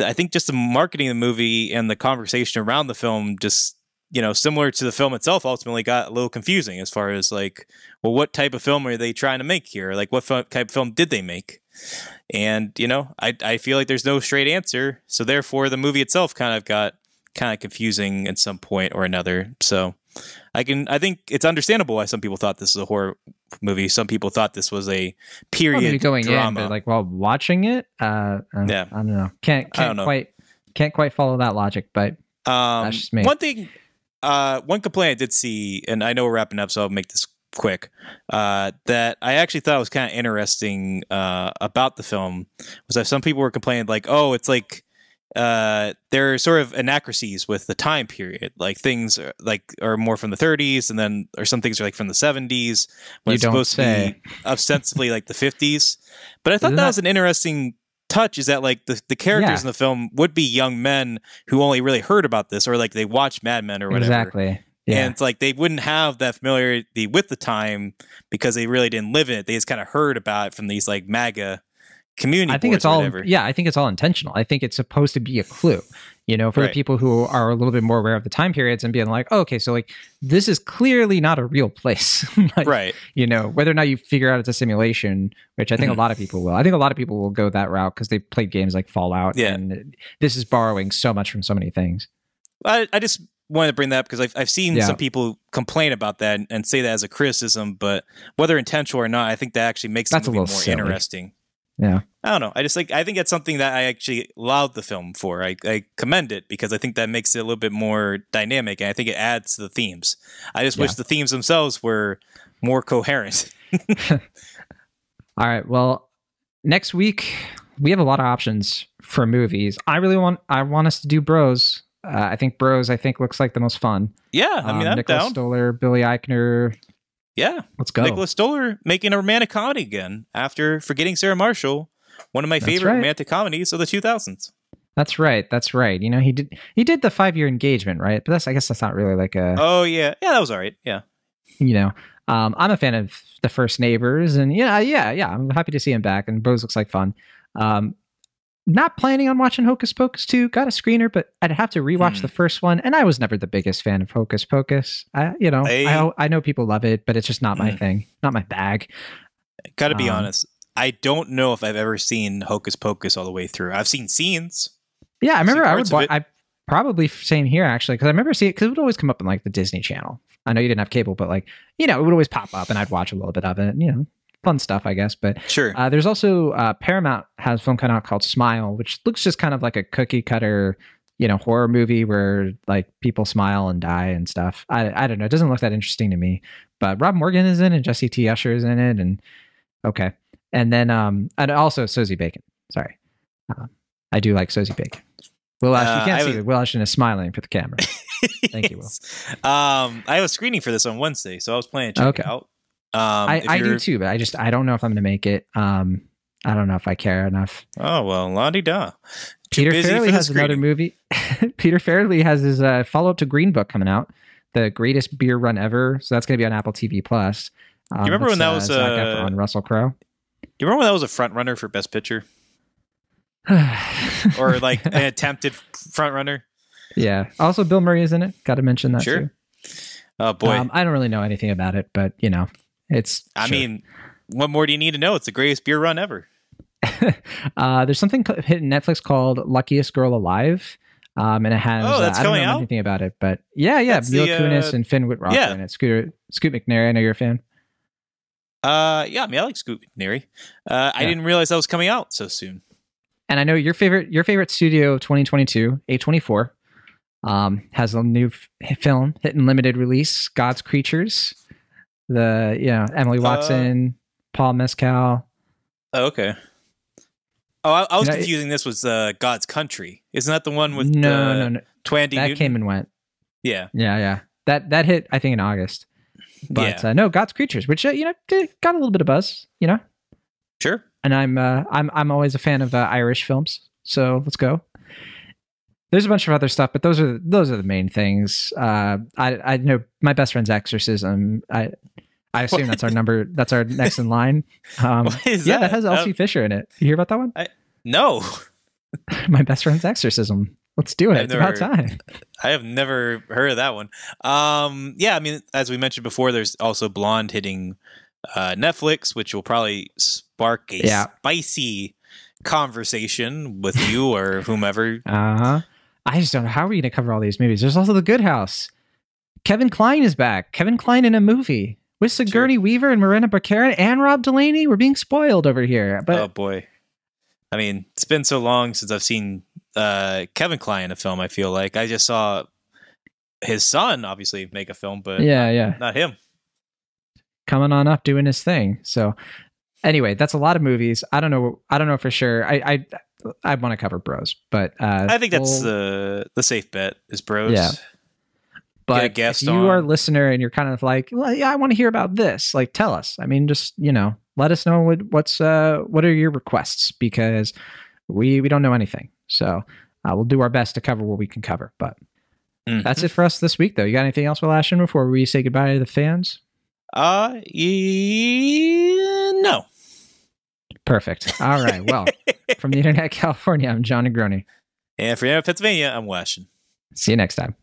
I think just the marketing of the movie and the conversation around the film just you know similar to the film itself ultimately got a little confusing as far as like well what type of film are they trying to make here like what fo- type of film did they make and you know I, I feel like there's no straight answer so therefore the movie itself kind of got kind of confusing at some point or another so i can i think it's understandable why some people thought this was a horror movie some people thought this was a period Well, going drama in, but like while watching it, uh, Yeah. I don't know. Can't can't know. quite can't quite follow that logic, but Um, That's just me. One thing, uh, one complaint I did see, and I know we're wrapping up, so I'll make this quick. Uh, that I actually thought was kind of interesting uh, about the film was that some people were complaining, like, "Oh, it's like." Uh, there are sort of anachronisms with the time period. Like things are, like are more from the 30s, and then or some things are like from the 70s when You it's supposed say. to be ostensibly like the 50s. But I thought that, that- was an interesting touch. Is that like the the characters Yeah. in the film would be young men who only really heard about this, or like they watched Mad Men or whatever. exactly. Yeah. And it's like they wouldn't have that familiarity with the time because they really didn't live in it. They just kind of heard about it from these like MAGA community. I think it's whatever. yeah, I think it's all intentional. I think it's supposed to be a clue, you know, for Right. the people who are a little bit more aware of the time periods and being like, oh, okay, so like this is clearly not a real place. like, right. You know, whether or not you figure out it's a simulation, which I think a mm-hmm. lot of people will. I think a lot of people will go that route because they played games like Fallout. Yeah. And this is borrowing so much from so many things. I, I just wanted to bring that up because I've, I've seen Yeah. some people complain about that and, and say that as a criticism, but whether intentional or not, I think that actually makes That's the movie little more silly. interesting. Yeah. I don't know. I just like I think that's something that I actually allowed the film for. I, I commend it because I think that makes it a little bit more dynamic and I think it adds to the themes. I just wish the themes themselves were more coherent. All right. Well, next week we have a lot of options for movies. I really want I want us to do Bros. Uh, I think Bros. I think looks like the most fun. yeah, I mean Um, I'm Nicholas down. Stoller, Billy Eichner. yeah. Let's go. Nicholas Stoller making a romantic comedy again after forgetting Sarah Marshall, one of my That's favorite right. romantic comedies of the 2000s. That's right. That's right. You know, he did he did the five year engagement, right? But that's I guess that's not really like a Oh yeah, yeah, that was all right. Yeah, you know. Um, I'm a fan of the first neighbors, and yeah, yeah, yeah. I'm happy to see him back, and Bros looks like fun. Um, not planning on watching Hocus Pocus 2. Got a screener, but I'd have to rewatch Hmm. the first one, and I was never the biggest fan of Hocus Pocus. I, you know, I- I, I know people love it, but it's just not my Hmm. thing, not my bag. got to be Um, honest. I don't know if I've ever seen Hocus Pocus all the way through. I've seen scenes. Yeah, I remember I would watch. I probably same here actually because I remember seeing it because it would always come up in like the Disney Channel. I know you didn't have cable, but like you know, it would always pop up, and I'd watch a little bit of it. You know, fun stuff, I guess. But Sure. uh, there's also uh, Paramount has a film coming out called Smile, which looks just kind of like a cookie cutter, you know, horror movie where like people smile and die and stuff. I I don't know. It doesn't look that interesting to me. But Rob Morgan is in it, and Jesse T. Usher is in it, and okay. And then um and also Sosie Bacon. Sorry, uh, I do like Sosie Bacon. Will Ashton, Uh, you can't I see was- it. Will Ashton is smiling for the camera. Thank you, Will. Um, I have a screening for this on Wednesday, so I was planning to check Okay. it out. Um, I, I do too, but I just I don't know if I'm gonna make it. Um, I don't know if I care enough. Oh well, la di da. Peter for has another movie. Peter Farrelly has his uh, follow up to Green Book coming out, the greatest beer run ever. So that's going to be on Apple TV Plus. Um, remember when that was, Zac uh, Efron, Russell Crowe? You remember when that was a front runner for Best Picture, or like an attempted front runner? yeah. Also, Bill Murray is in it. Got to mention that Sure. too. Oh boy, Um, I don't really know anything about it, but you know, it's. I sure. mean, what more do you need to know? It's the greatest beer run ever. uh, there's something hitting Netflix called Luckiest Girl Alive. Um, and it has, Oh, that's uh, I don't know out? anything about it, but yeah, yeah, That's Mila the, Kunis uh, and Finn Wittrock yeah. in it. Scoot, Scoot McNair, I know you're a fan. Uh, yeah, I mean, I like Scoot McNairy. Uh, I didn't realize that was coming out so soon. And I know your favorite, your favorite studio of 2022, A24, um, has a new f- film hitting limited release, God's Creatures. The you know Emily Uh, Watson, Paul Mescal. Oh, okay. Oh, I, I was You know, it- confusing this with uh, God's Country. Isn't that the one with no, uh, no, no, Thandie that Newton? came and went. yeah, Yeah, yeah, that that hit I think in August. But yeah, uh, no, God's Creatures, which uh, you know got a little bit of buzz, you know. sure. and I'm uh, I'm I'm always a fan of uh, Irish films. So let's go. There's a bunch of other stuff, but those are those are the main things. Uh, I I know my best friend's Exorcism. I I assume What? that's our number. That's our next in line. Um, What is yeah, that has Uh, Elsie Fisher in it. You hear about that one? no, my best friend's Exorcism. Let's do it. I've It's about never- time. I have never heard of that one. Um, yeah, I mean, as we mentioned before, there's also Blonde hitting uh, Netflix, which will probably spark a Yeah. spicy conversation with you or whomever. Uh huh. I just don't know how are we going to cover all these movies. There's also The Good House. Kevin Kline is back. Kevin Kline in a movie with Sigourney Weaver and Miranda Baccarin and Rob Delaney. We're being spoiled over here. But oh boy, I mean, it's been so long since I've seen uh, Kevin Kline in a film. I feel like I just saw his son obviously make a film, but yeah, yeah. not him. coming on up doing his thing. So anyway, that's a lot of movies. I don't know. I don't know for sure. I I, I want to cover Bros, but uh, I think that's we'll- the the safe bet is Bros. Yeah. but get a guest if you are a listener and you're kind of like, well, yeah, I want to hear about this. Like, tell us. I mean, just you know, let us know what what's uh what are your requests because we we don't know anything. So uh, we'll do our best to cover what we can cover. But Mhm. that's it for us this week, though. You got anything else, Will Ashton, before we say goodbye to the fans? Uh, yeah, no. Perfect. All right. Well, from the Internet California, I'm Jon Negroni. And for Pennsylvania, I'm Washington. See you next time.